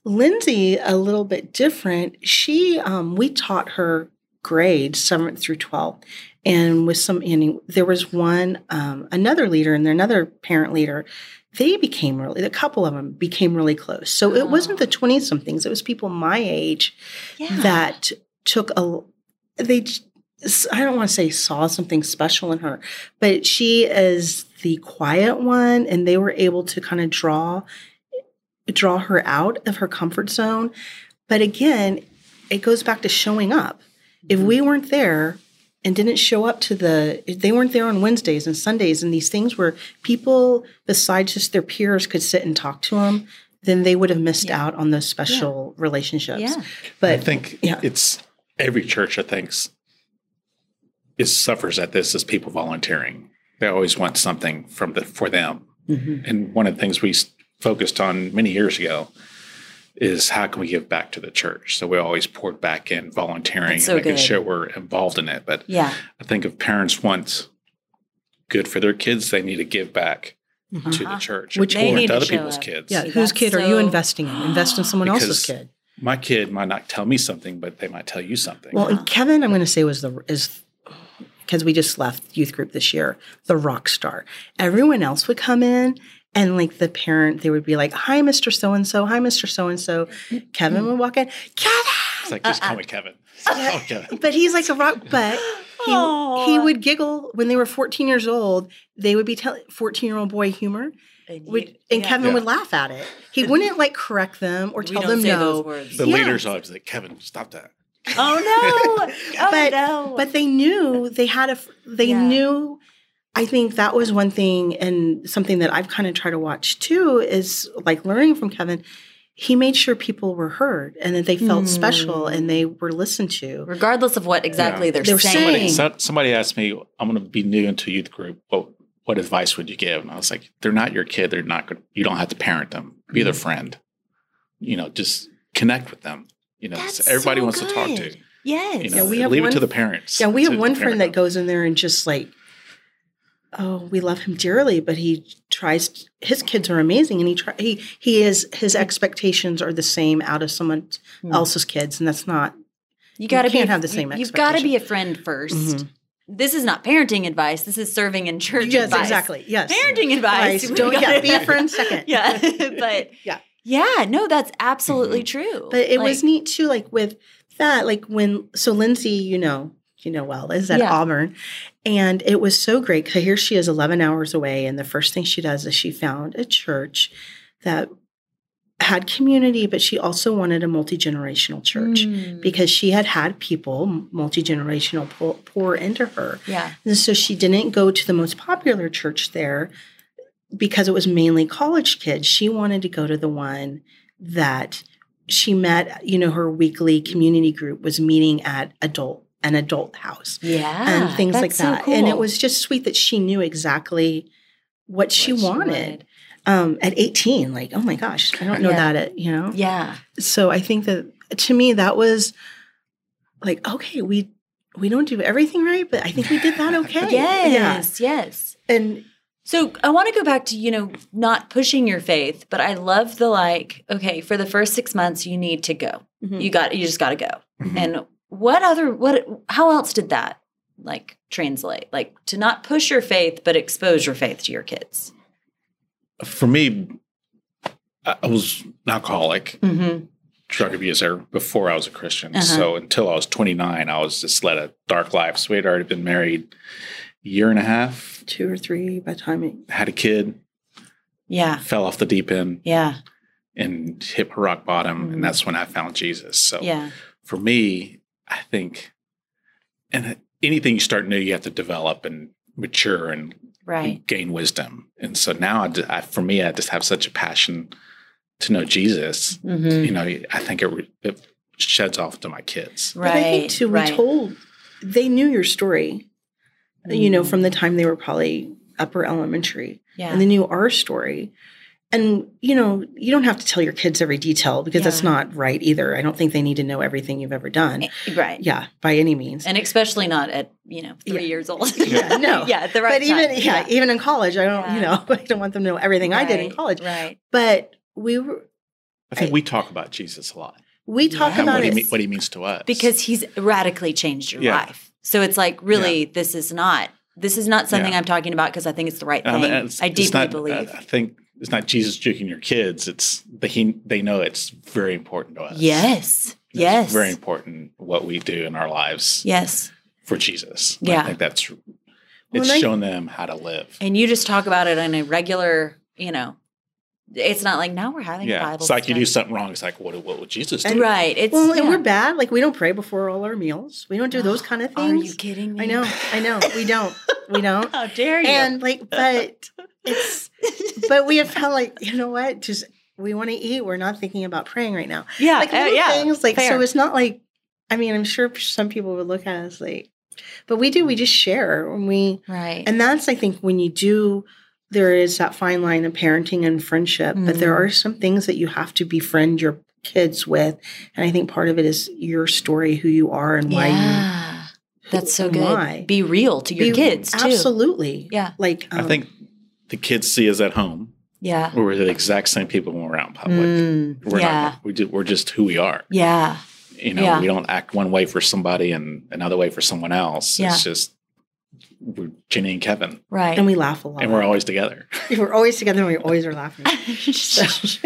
Lindsay, a little bit different. She, um, we taught her grades seventh through 12. And with some, and there was one, um, another leader and another parent leader. They became really, a couple of them became really close. So it wasn't the 20 somethings, it was people my age Yeah. that took a, they, I don't want to say saw something special in her, but she is the quiet one and they were able to kind of draw draw her out of her comfort zone. But again, it goes back to showing up. If we weren't there and didn't show up to the, they weren't there on Wednesdays and Sundays and these things where people besides just their peers could sit and talk to them, then they would have missed Yeah. out on those special relationships. Yeah. But I think yeah. it's every church. I think is suffers at this is people volunteering. They always want something from the for them. Mhm. And one of the things we focused on many years ago is how can we give back to the church? So we always poured back in volunteering That's so and making good. sure we're involved in it. But Yeah. I think if parents want good for their kids, they need to give back to Uh-huh. the church, Which and They need to other show people's up. kids. yeah, See, whose that's kid are you investing in? Invest in someone else's kid. My kid might not tell me something, but they might tell you something. Well, Yeah. and Kevin, I'm going to say was the is because we just left youth group this year, the rock star. Everyone else would come in and like the parent, they would be like, "Hi, Mr. So and So. Hi, Mr. So and So." Kevin would walk in, Kevin, it's like just uh-uh. call uh, uh, me Kevin. Uh, [LAUGHS] oh, Kevin. but he's like a rock. But he Aw. he would giggle when they were 14 years old. They would be telling 14 year old boy humor, And, would, and yeah. Kevin Yeah. would laugh at it. He wouldn't like correct them or tell them no. The Yeah. leaders always like, Kevin, stop that. Oh no! [LAUGHS] Oh But- no! but they knew they had a they Yeah. knew i think that was one thing and something that i've kind of tried to watch too is like learning from kevin he made sure people were heard and that they felt special Hmm. and they were listened to regardless of what exactly Yeah. they're, They were saying. saying- somebody asked me, I'm going to be new into youth group. What, what advice would you give? And I was like, they're not your kid. They're not good. You don't have to parent them. Be their friend. You know, just connect with them. You know, That's everybody so wants to talk to. Yes. You know, Yeah, we have leave one- it to the parents. yeah we have one parent friend that goes in there and just like oh we love him dearly but he tries his kids are amazing and he try he he is his expectations are the same out of someone Hmm. else's kids and that's not you got to be can't have the same You, have got to be a friend 1st Mhm. This is not parenting advice. This is serving in church yes advice. exactly yes Parenting advice. Advice. Don't yeah, be a friend second. [LAUGHS] yeah, [LAUGHS] but Yeah. yeah, no, that's absolutely true. But it was neat too, like with that, like when so Lindsay, you know, you know well, is at Yeah. Auburn. And it was so great because here she is 11 hours away. And the first thing she does is she found a church that had community, but she also wanted a multi generational church mm, because she had had people, multi generational, pour, pour into her. yeah, And so she didn't go to the most popular church there because it was mainly college kids. She wanted to go to the one that she met, you know, her weekly community group was meeting at adult an adult house yeah, and things like that's so that. And it was just sweet that she knew exactly what, she, What wanted. Um, at 18, like, oh my gosh, I don't know Yeah. that at, you know? Yeah, So I think that to me that was like, okay, we we don't do everything right, but I think we did that [LAUGHS] okay. yes, yes. Yeah. And So I want to go back to, you know, not pushing your faith, but I love the like, okay, for the first six months, you need to go. Mhm. You got, you just got to go. Mhm. And what other, what, how else did that like translate? Like to not push your faith, but expose your faith to your kids. For me, I I was an alcoholic, Mm-hmm. drug abuser before I was a Christian. Uh-huh. So until I was 29, I was just led a dark life. So we had already been married a year and a half, two or three by the time it, had a kid, Yeah. fell off the deep end, Yeah. and hit rock bottom. Mhm. And that's when I found Jesus. So Yeah. for me, I think, and anything you start new, you have to develop and mature and Right. gain wisdom. And so now, I, I- for me, I just have such a passion to know Jesus. Mm-hmm. You know, I think it, it sheds off to my kids. Right. But I think too, right. we told they knew your story, you know, Mm. from the time they were probably upper elementary, yeah. and they knew our story. And you know, you don't have to tell your kids every detail because that's not right either. I don't think they need to know everything you've ever done. Eh, right. Yeah, by any means. And especially not at, you know, three Yeah. years old. [LAUGHS] Yeah, [LAUGHS] no. yeah. At the right but even time. yeah, even in college, I don't, you know, [LAUGHS] I don't want them to know everything I did in college. Right. But we were I think I- we talk about Jesus a lot. we talk Yeah. about what he, it. what he means to us. because he's radically changed your Yeah. life. So it's like, really, this is not this is not something Yeah. I'm talking about because I think it's the right Um, thing. and it's- I it's deeply not- believe. I think it's not Jesus juking your kids. It's the, he, they know it's very important to us. yes. It's Yes. very important what we do in our lives Yes. for Jesus. Yeah. I think that's Well, it's I- shown them how to live. And you just talk about it on a regular, you know, it's not like now we're having a Yeah, Bible. it's like you do something wrong. It's like, what, what would Jesus do? And- right. It's well, and we're bad. Like we don't pray before all our meals. We don't do those [GASPS] kind of Are things. you kidding me? I know. I know. We don't. We don't. [LAUGHS] How dare you? and like, but it's. But we have felt like you know what? Just we want to eat. We're not thinking about praying right now. yeah, Like uh, yeah. things. Like fair. so, it's not like. I mean, I'm sure some people would look at us like, but we do. We just share when we, right. and that's I think when you do. There is that fine line of parenting and friendship, but there Mm. are some things that you have to befriend your kids with, and I think part of it is your story, who you are, and why you yeah. That's so good. why. Be real to your Be- kids too. Absolutely. Yeah. Like I um, think the kids see us at home. Yeah. We're the exact same people when we're out in public. mm, We're Yeah. not. We do, we're just who we are. Yeah. You know, Yeah. we don't act one way for somebody and another way for someone else. Yeah. It's just we're Jenny and Kevin, Right. and we laugh a lot. and we're always together. we're always together and we always are laughing. [LAUGHS] So-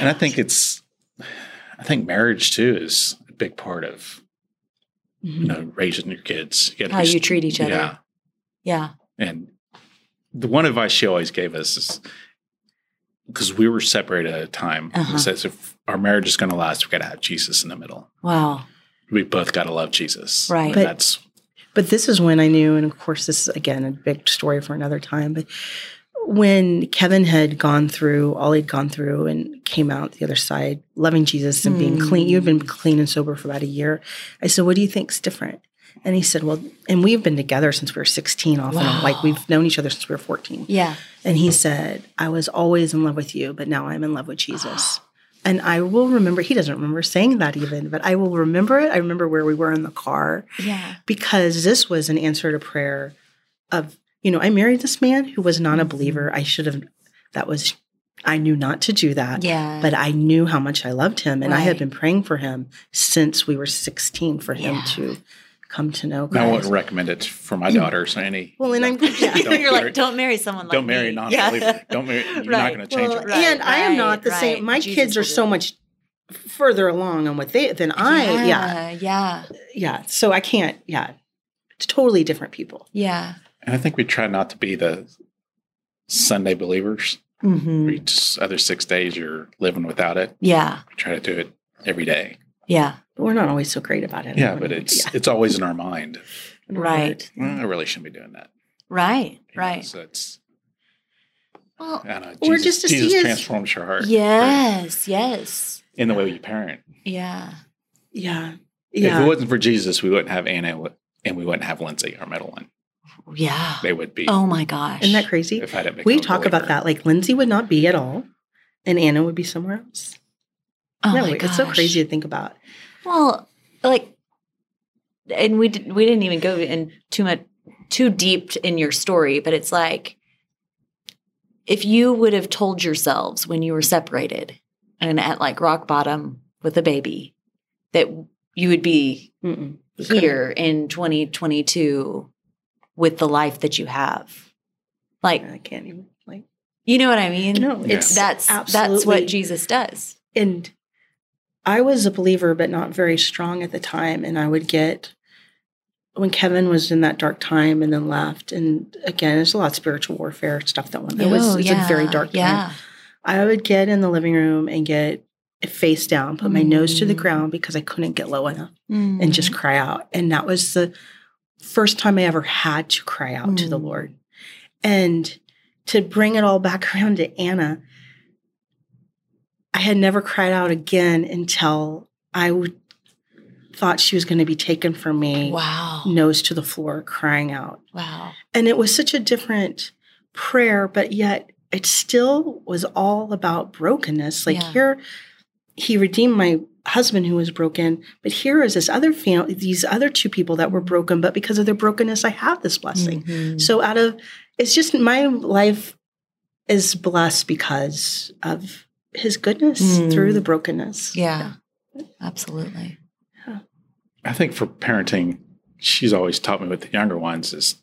And I think it's, I think marriage too is a big part of you know raising your kids. You How be you treat each other. Yeah, yeah. and the one advice she always gave us is because we were separated at a time. Uh-huh. It says if our marriage is going to last, we got to have Jesus in the middle. Wow. We both got to love Jesus. Right. And But- that's But this is when I knew, and of course, this is again a big story for another time. But when Kevin had gone through all he'd gone through and came out the other side, loving Jesus and being Mm. clean, you've been clean and sober for about a year. I said, What do you think's different? And he said, Well, and we've been together since we were 16 off and on. Like we've known each other since we were 14. Yeah. And he said, I was always in love with you, but now I'm in love with Jesus. And I will remember, he doesn't remember saying that even, but I will remember it. I remember where we were in the car Yeah. because this was an answer to prayer of, you know, I married this man who was not a mm-hmm. believer. I should have, that was, I knew not to do that. Yeah. But I knew how much I loved him. And I had been praying for him since we were 16 for him Yeah. to come to know I wouldn't recommend it for my daughters. Any [LAUGHS] Well, and I'm, yeah. [LAUGHS] Don't You're marry- like, don't marry someone like that. don't marry me. non-believer. [LAUGHS] Don't marry. You're Right. not going to change Well, it. Right, and I am not right, the same. My Jesus kids are so much further along on what they than I. Yeah, Yeah. yeah. So I can't. Yeah, it's totally different people. Yeah. And I think we try not to be the Sunday believers. Mm-hmm. We just other six days you're living without it. Yeah. We try to do it every day. Yeah. But we're not always so great about it. Yeah, but it's Yeah. it's always in our mind. Right. Well, mm, I really shouldn't be doing that. Right. You know, Right. So it's Well, I don't know, Or just to see Jesus his- transforms your heart. yes. Yes. In the way you parent. Yeah. Yeah, Yeah. If it wasn't for Jesus, we wouldn't have Anna and we wouldn't have Lindsay, our middle one. Yeah. They would be Oh my gosh. Isn't that crazy? if I didn't We become a talk about that. Like Lindsay would not be at all, and Anna would be somewhere else. Oh no, it's so crazy to think about. Well, like, and we did, we didn't even go in too much too deep in your story, but it's like if you would have told yourselves when you were separated and at like rock bottom with a baby that you would be Mm-mm. Here in 2022 with the life that you have, like I can't even like. you know what I mean? No, it's that's that's absolutely- what Jesus does. and I was a believer, but not very strong at the time. And I would get when Kevin was in that dark time and then left. And again, there's a lot of spiritual warfare stuff that went. It was Oh, it's a very dark time. Yeah. I would get in the living room and get face down, put my nose to the Mm. ground because I couldn't get low enough Mm. and just cry out. And that was the first time I ever had to cry out to the Mm. Lord. And to bring it all back [LAUGHS] around to Anna, I had never cried out again until I thought she was going to be taken from me, wow. nose to the floor, crying out. Wow. And it was such a different prayer, but yet it still was all about brokenness. Like Yeah. here, he redeemed my husband who was broken, but here is this other family, these other two people that were broken, but because of their brokenness, I have this blessing. Mhm. So out of it's just my life is blessed because of his goodness Mm. through the brokenness. Yeah, absolutely. Yeah. I think for parenting, she's always taught me with the younger ones is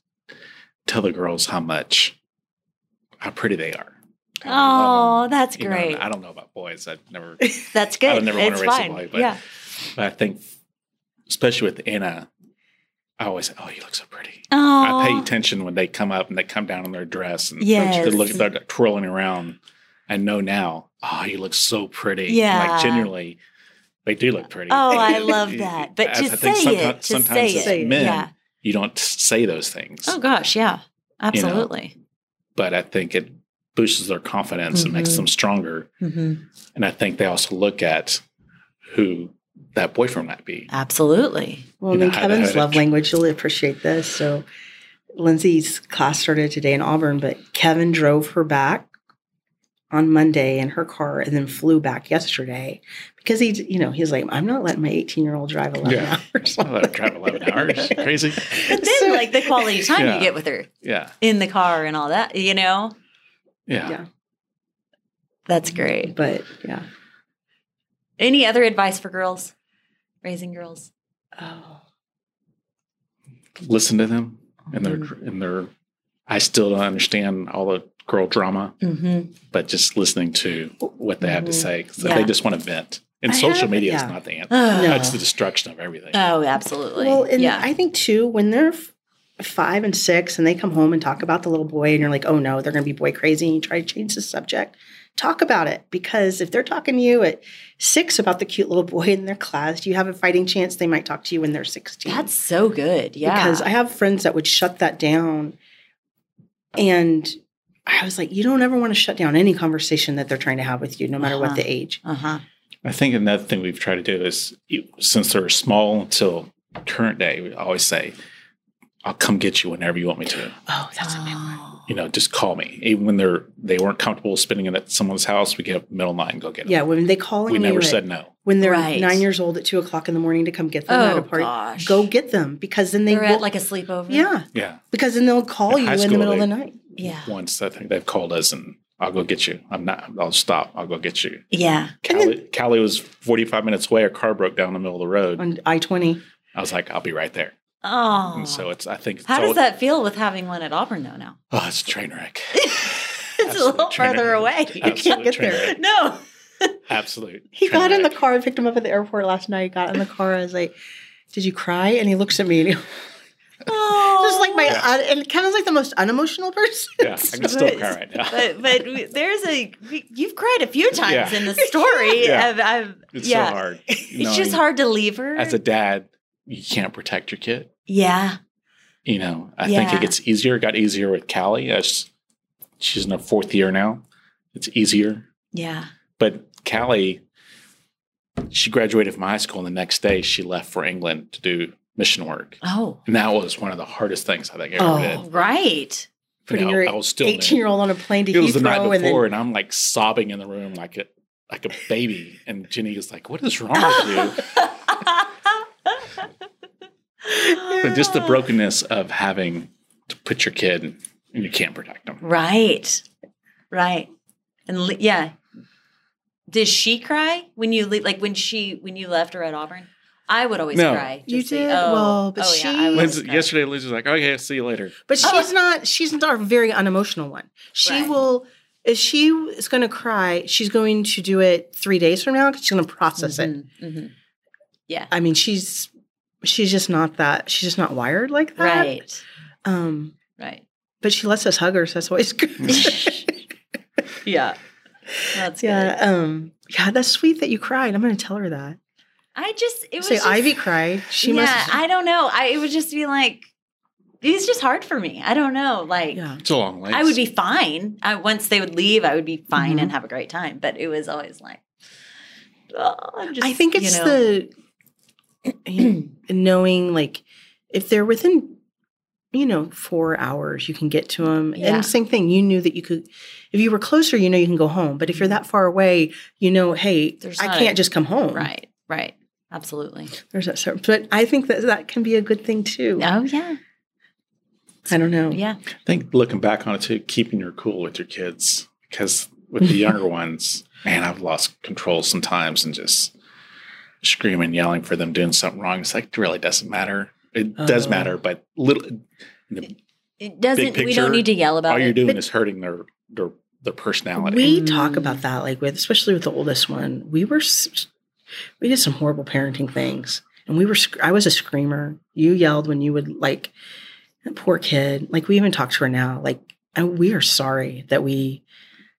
tell the girls how much how pretty they are. How I love Oh, that's You know, great. I don't know about boys. I've never [LAUGHS] That's good. I would never want it's to raise a boy, but yeah. but I think especially with Anna, I always say, Oh, you look so pretty. Oh, I pay attention when they come up and they come down in their dress and Yes. they look they're twirling around. I know now. Oh, you look so pretty. Yeah. like genuinely, they do look pretty. Oh, I [LAUGHS] love that. But As to I think say someti- it, to sometimes say as it, men, yeah. you don't say those things. Oh gosh, yeah, You know, absolutely. but I think it boosts their confidence and makes them stronger. hmm And I think they also look at who that boyfriend might be. Absolutely. Well, You and know, then how to- Kevin's how to love tr- language, you'll appreciate this. So, Lindsay's class started today in Auburn, but Kevin drove her back on Monday in her car and then flew back yesterday because he, you know, he's like, I'm not letting my 18 year old drive 11 Yeah. hours. [LAUGHS] I let her drive 11 [LAUGHS] hours. Crazy. But then, So- like the quality time Yeah. you get with her Yeah. in the car and all that, you know, Yeah. Yeah. that's great. But yeah. Any other advice for girls raising girls? Oh. Listen to them and their, Mm-hmm. and their, I still don't understand all the girl drama, Mm-hmm. but just listening to what they have to say say. 'cause Yeah. They just want to vent. And I social have- media yeah. is not the answer. Oh, No. It's the destruction of everything. oh, absolutely. Well, and yeah. I think too, when they're five and six and they come home and talk about the little boy, and you're like, oh no, they're going to be boy crazy, and you try to change the subject, talk about it. Because if they're talking to you at six about the cute little boy in their class, you have a fighting chance they might talk to you when they're 16. that's so good. Yeah. Because I have friends that would shut that down. And I was like, you don't ever want to shut down any conversation that they're trying to have with you, no matter Uh-huh. what the age. uh huh. I think another thing we've tried to do is since they're small until current day, we always say, I'll come get you whenever you want me to. Oh, that's a big one. Oh. You know, just call me. Even when they're they weren't comfortable spending it at someone's house, we get up middle line and go get them. Yeah, when they call we never said no. when they're Right. nine years old at two o'clock in the morning to come get them at Oh, a party. gosh. Go get them because then they They're will. at like a sleepover. yeah, Yeah. because then they'll call In you high in the school, middle of the night. Yeah. Once I think they've called us and I'll go get you. I'm not. I'll stop. I'll go get you. Yeah. And then- Callie, Callie was 45 minutes away. A car broke down in the middle of the road. On I twenty, I was like, I'll be right there. Oh. And so it's. I think. It's How all- does that feel with having one at Auburn though now? Oh, it's a train wreck. [LAUGHS] it's a little train further wreck. away. can't get there. wreck. No. [LAUGHS] Absolute. he train got in the car. I picked him up at the airport last night. Got in the car. I was like, "Did you cry?" And he looks at me and he Oh. just like my Yeah. un- and Kevin's like the most unemotional person. Yeah, I can [LAUGHS] still But- cry right now. but but we- there's a you've cried a few times Yeah. in the [LAUGHS] story. Yeah. I've, I've, It's yeah. so hard. It's just hard to leave her. As a dad, you can't protect your kid. yeah. You know, I think it gets easier. It got easier with Callie as she's in her fourth year now. It's easier. Yeah. But Callie, she graduated from high school, and the next day she left for England to do mission work. Oh. And that was one of the hardest things I think I ever Oh. did. Right. Putting You know, your I was still new. eighteen year old on a plane to It was the night Heathrow and then and I'm like sobbing in the room like a like a baby. And Jenny is like, "What is wrong with you?" [LAUGHS] But just the brokenness of having to put your kid and you can't protect them. Right. Right. And yeah. Did she cry when you le- like when she when you left her at Auburn? I would always No. cry. You Just to- did? oh, Well, but oh, she- yeah, I would always Lindsay, cry. yesterday, Liz was like, "Okay, see you later." But Oh. she's not. She's not a very unemotional one. She Right. will. If she is going to cry, she's going to do it three days from now because she's going to process it. Mhm, mhm. Yeah. I mean, she's she's just not that. She's just not wired like that. Right. Um. Right. But she lets us hug her, so that's always good. [LAUGHS] Yeah. That's yeah. Um. Yeah, that's sweet that you cried. I'm going to tell her that. I just it was Say just, Ivy cried. She yeah, must. I don't know. I it would just be like it's just hard for me. I don't know. Like yeah. It's a long way. I would be fine. I, once they would leave, I would be fine Mhm. and have a great time. But it was always like, oh, I'm just, I think you it's know. the [CLEARS THROAT] knowing like if they're within you know four hours you can get to them Yeah. and same thing you knew that you could if you were closer you know you can go home but if you're that far away you know hey There's i not can't a- just come home right, right, absolutely. there's that sort but i think that that can be a good thing too Oh yeah, i don't know yeah, I think looking back on it too, keeping your cool with your kids because with the younger [LAUGHS] ones, man, I've lost control sometimes and just screaming, yelling for them doing something wrong. It's like it really doesn't matter. It does Oh. matter, but little the, it doesn't. we don't need to yell about all it. you're doing is hurting their their their personality. we talk about that like with especially with the oldest one we were s- we did some horrible parenting things and we were, I was a screamer you yelled when you would like that poor kid like we even talk to her now like and we are sorry that we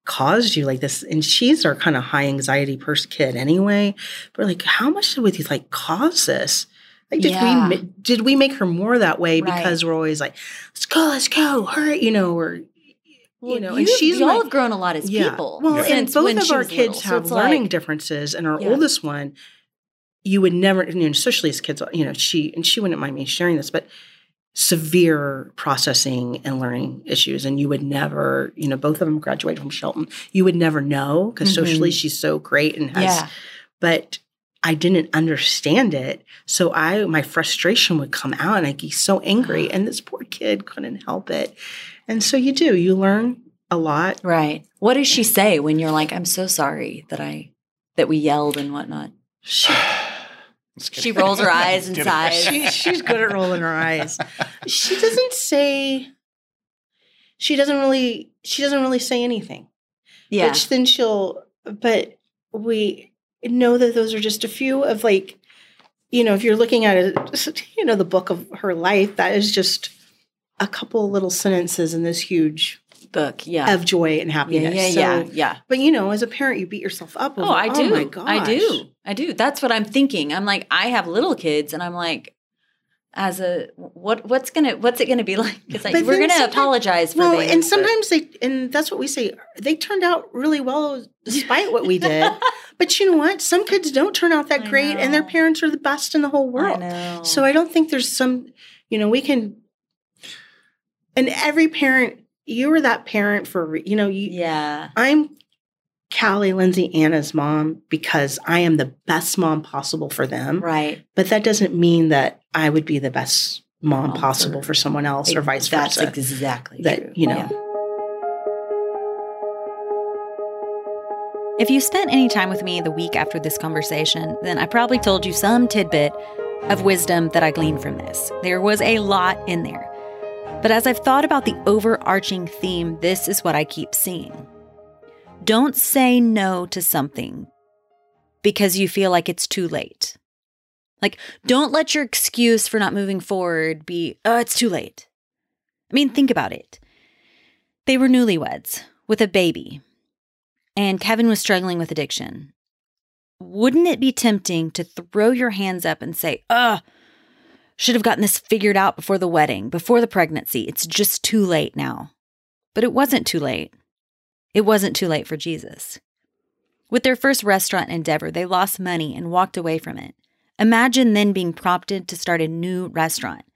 caused you like this? And she's our kind of high anxiety person kid anyway. But like, how much did we like cause this? Like, did Yeah. we did we make her more that way Right. because we're always like, let's go, let's go, hurry, you know, or you know, and she's y'all my- have grown a lot as people. well, and since both when of our kids little. Have it's learning like- differences, and our Yeah. oldest one, you would never, you know, especially as kids, you know, she and she wouldn't mind me sharing this, but severe processing and learning issues, and you would never, you know, both of them graduated from Shelton. You would never know because socially Mhm. she's so great and has, Yeah. but. I didn't understand it. So I my frustration would come out and I'd be so angry. [GASPS] And this poor kid couldn't help it. And so you do, you learn a lot Right. What does she say when you're like, I'm so sorry that I that we yelled and whatnot? She, [SIGHS] She rolls her [LAUGHS] eyes and sighs. she, she's good at rolling her eyes. She doesn't say. She doesn't really. She doesn't really say anything. Yeah. Which then she'll. But we know that those are just a few of like, you know, if you're looking at it, you know, the book of her life, that is just a couple little sentences in this huge Book. Yeah. of joy and happiness. Yeah. So- Yeah. Yeah. But you know, as a parent, you beat yourself up. Over, Oh, I oh do. my gosh. I do. I do. That's what I'm thinking. I'm like, I have little kids, and I'm like, as a what? What's gonna? What's it gonna be [LAUGHS] like? It's like But we're gonna apologize for Well, things, and but- sometimes they, and that's what we say. They turned out really well despite what we did. [LAUGHS] but you know what? Some kids don't turn out that I great, and their parents are the best in the whole I world. know. So I don't think there's some, you know, we can. And every parent, you were that parent for, you know, you. yeah. I'm Callie, Lindsay, Anna's mom because I am the best mom possible for them. Right. But that doesn't mean that I would be the best mom Mom possible for- for someone else or vice That's versa. exactly That, true. you know. Yeah. If you spent any time with me the week after this conversation, then I probably told you some tidbit of wisdom that I gleaned from this. There was a lot in there. But as I've thought about the overarching theme, this is what I keep seeing. Don't say no to something because you feel like it's too late. Like, don't let your excuse for not moving forward be, oh, it's too late. I mean, think about it. They were newlyweds with a baby and Kevin was struggling with addiction, wouldn't it be tempting to throw your hands up and say, ugh, should have gotten this figured out before the wedding, before the pregnancy? It's just too late now. But it wasn't too late. It wasn't too late for Jesus. With their first restaurant endeavor, they lost money and walked away from it. Imagine then being prompted to start a new restaurant.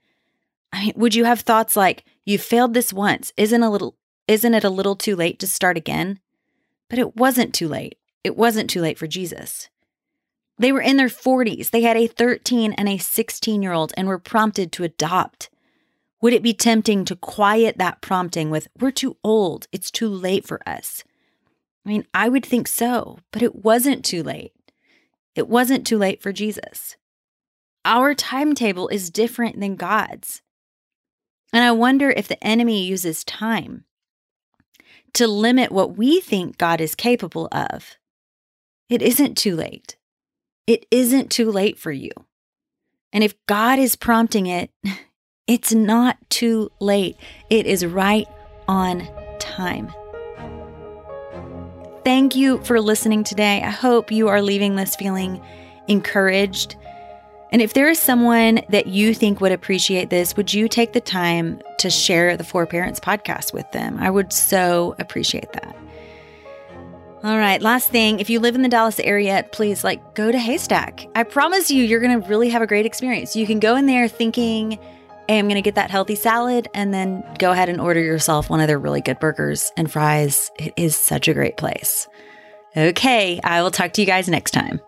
I mean, would you have thoughts like, you failed this once, isn't a little isn't it a little too late to start again? But it wasn't too late. It wasn't too late for Jesus. They were in their 40s. They had a 13 and a 16 year old and were prompted to adopt. Would it be tempting to quiet that prompting with, we're too old, it's too late for us? I mean, I would think so, but it wasn't too late. It wasn't too late for Jesus. Our timetable is different than God's. And I wonder if the enemy uses time to limit what we think God is capable of. It isn't too late. It isn't too late for you. And if God is prompting it, [LAUGHS] it's not too late. It is right on time. Thank you for listening today. I hope you are leaving this feeling encouraged. And if there is someone that you think would appreciate this, would you take the time to share the Four Parents podcast with them? I would so appreciate that. All right, last thing, if you live in the Dallas area, please like go to Haystack. I promise you you're going to really have a great experience. You can go in there thinking, hey, I'm going to get that healthy salad and then go ahead and order yourself one of their really good burgers and fries. It is such a great place. Okay, I will talk to you guys next time.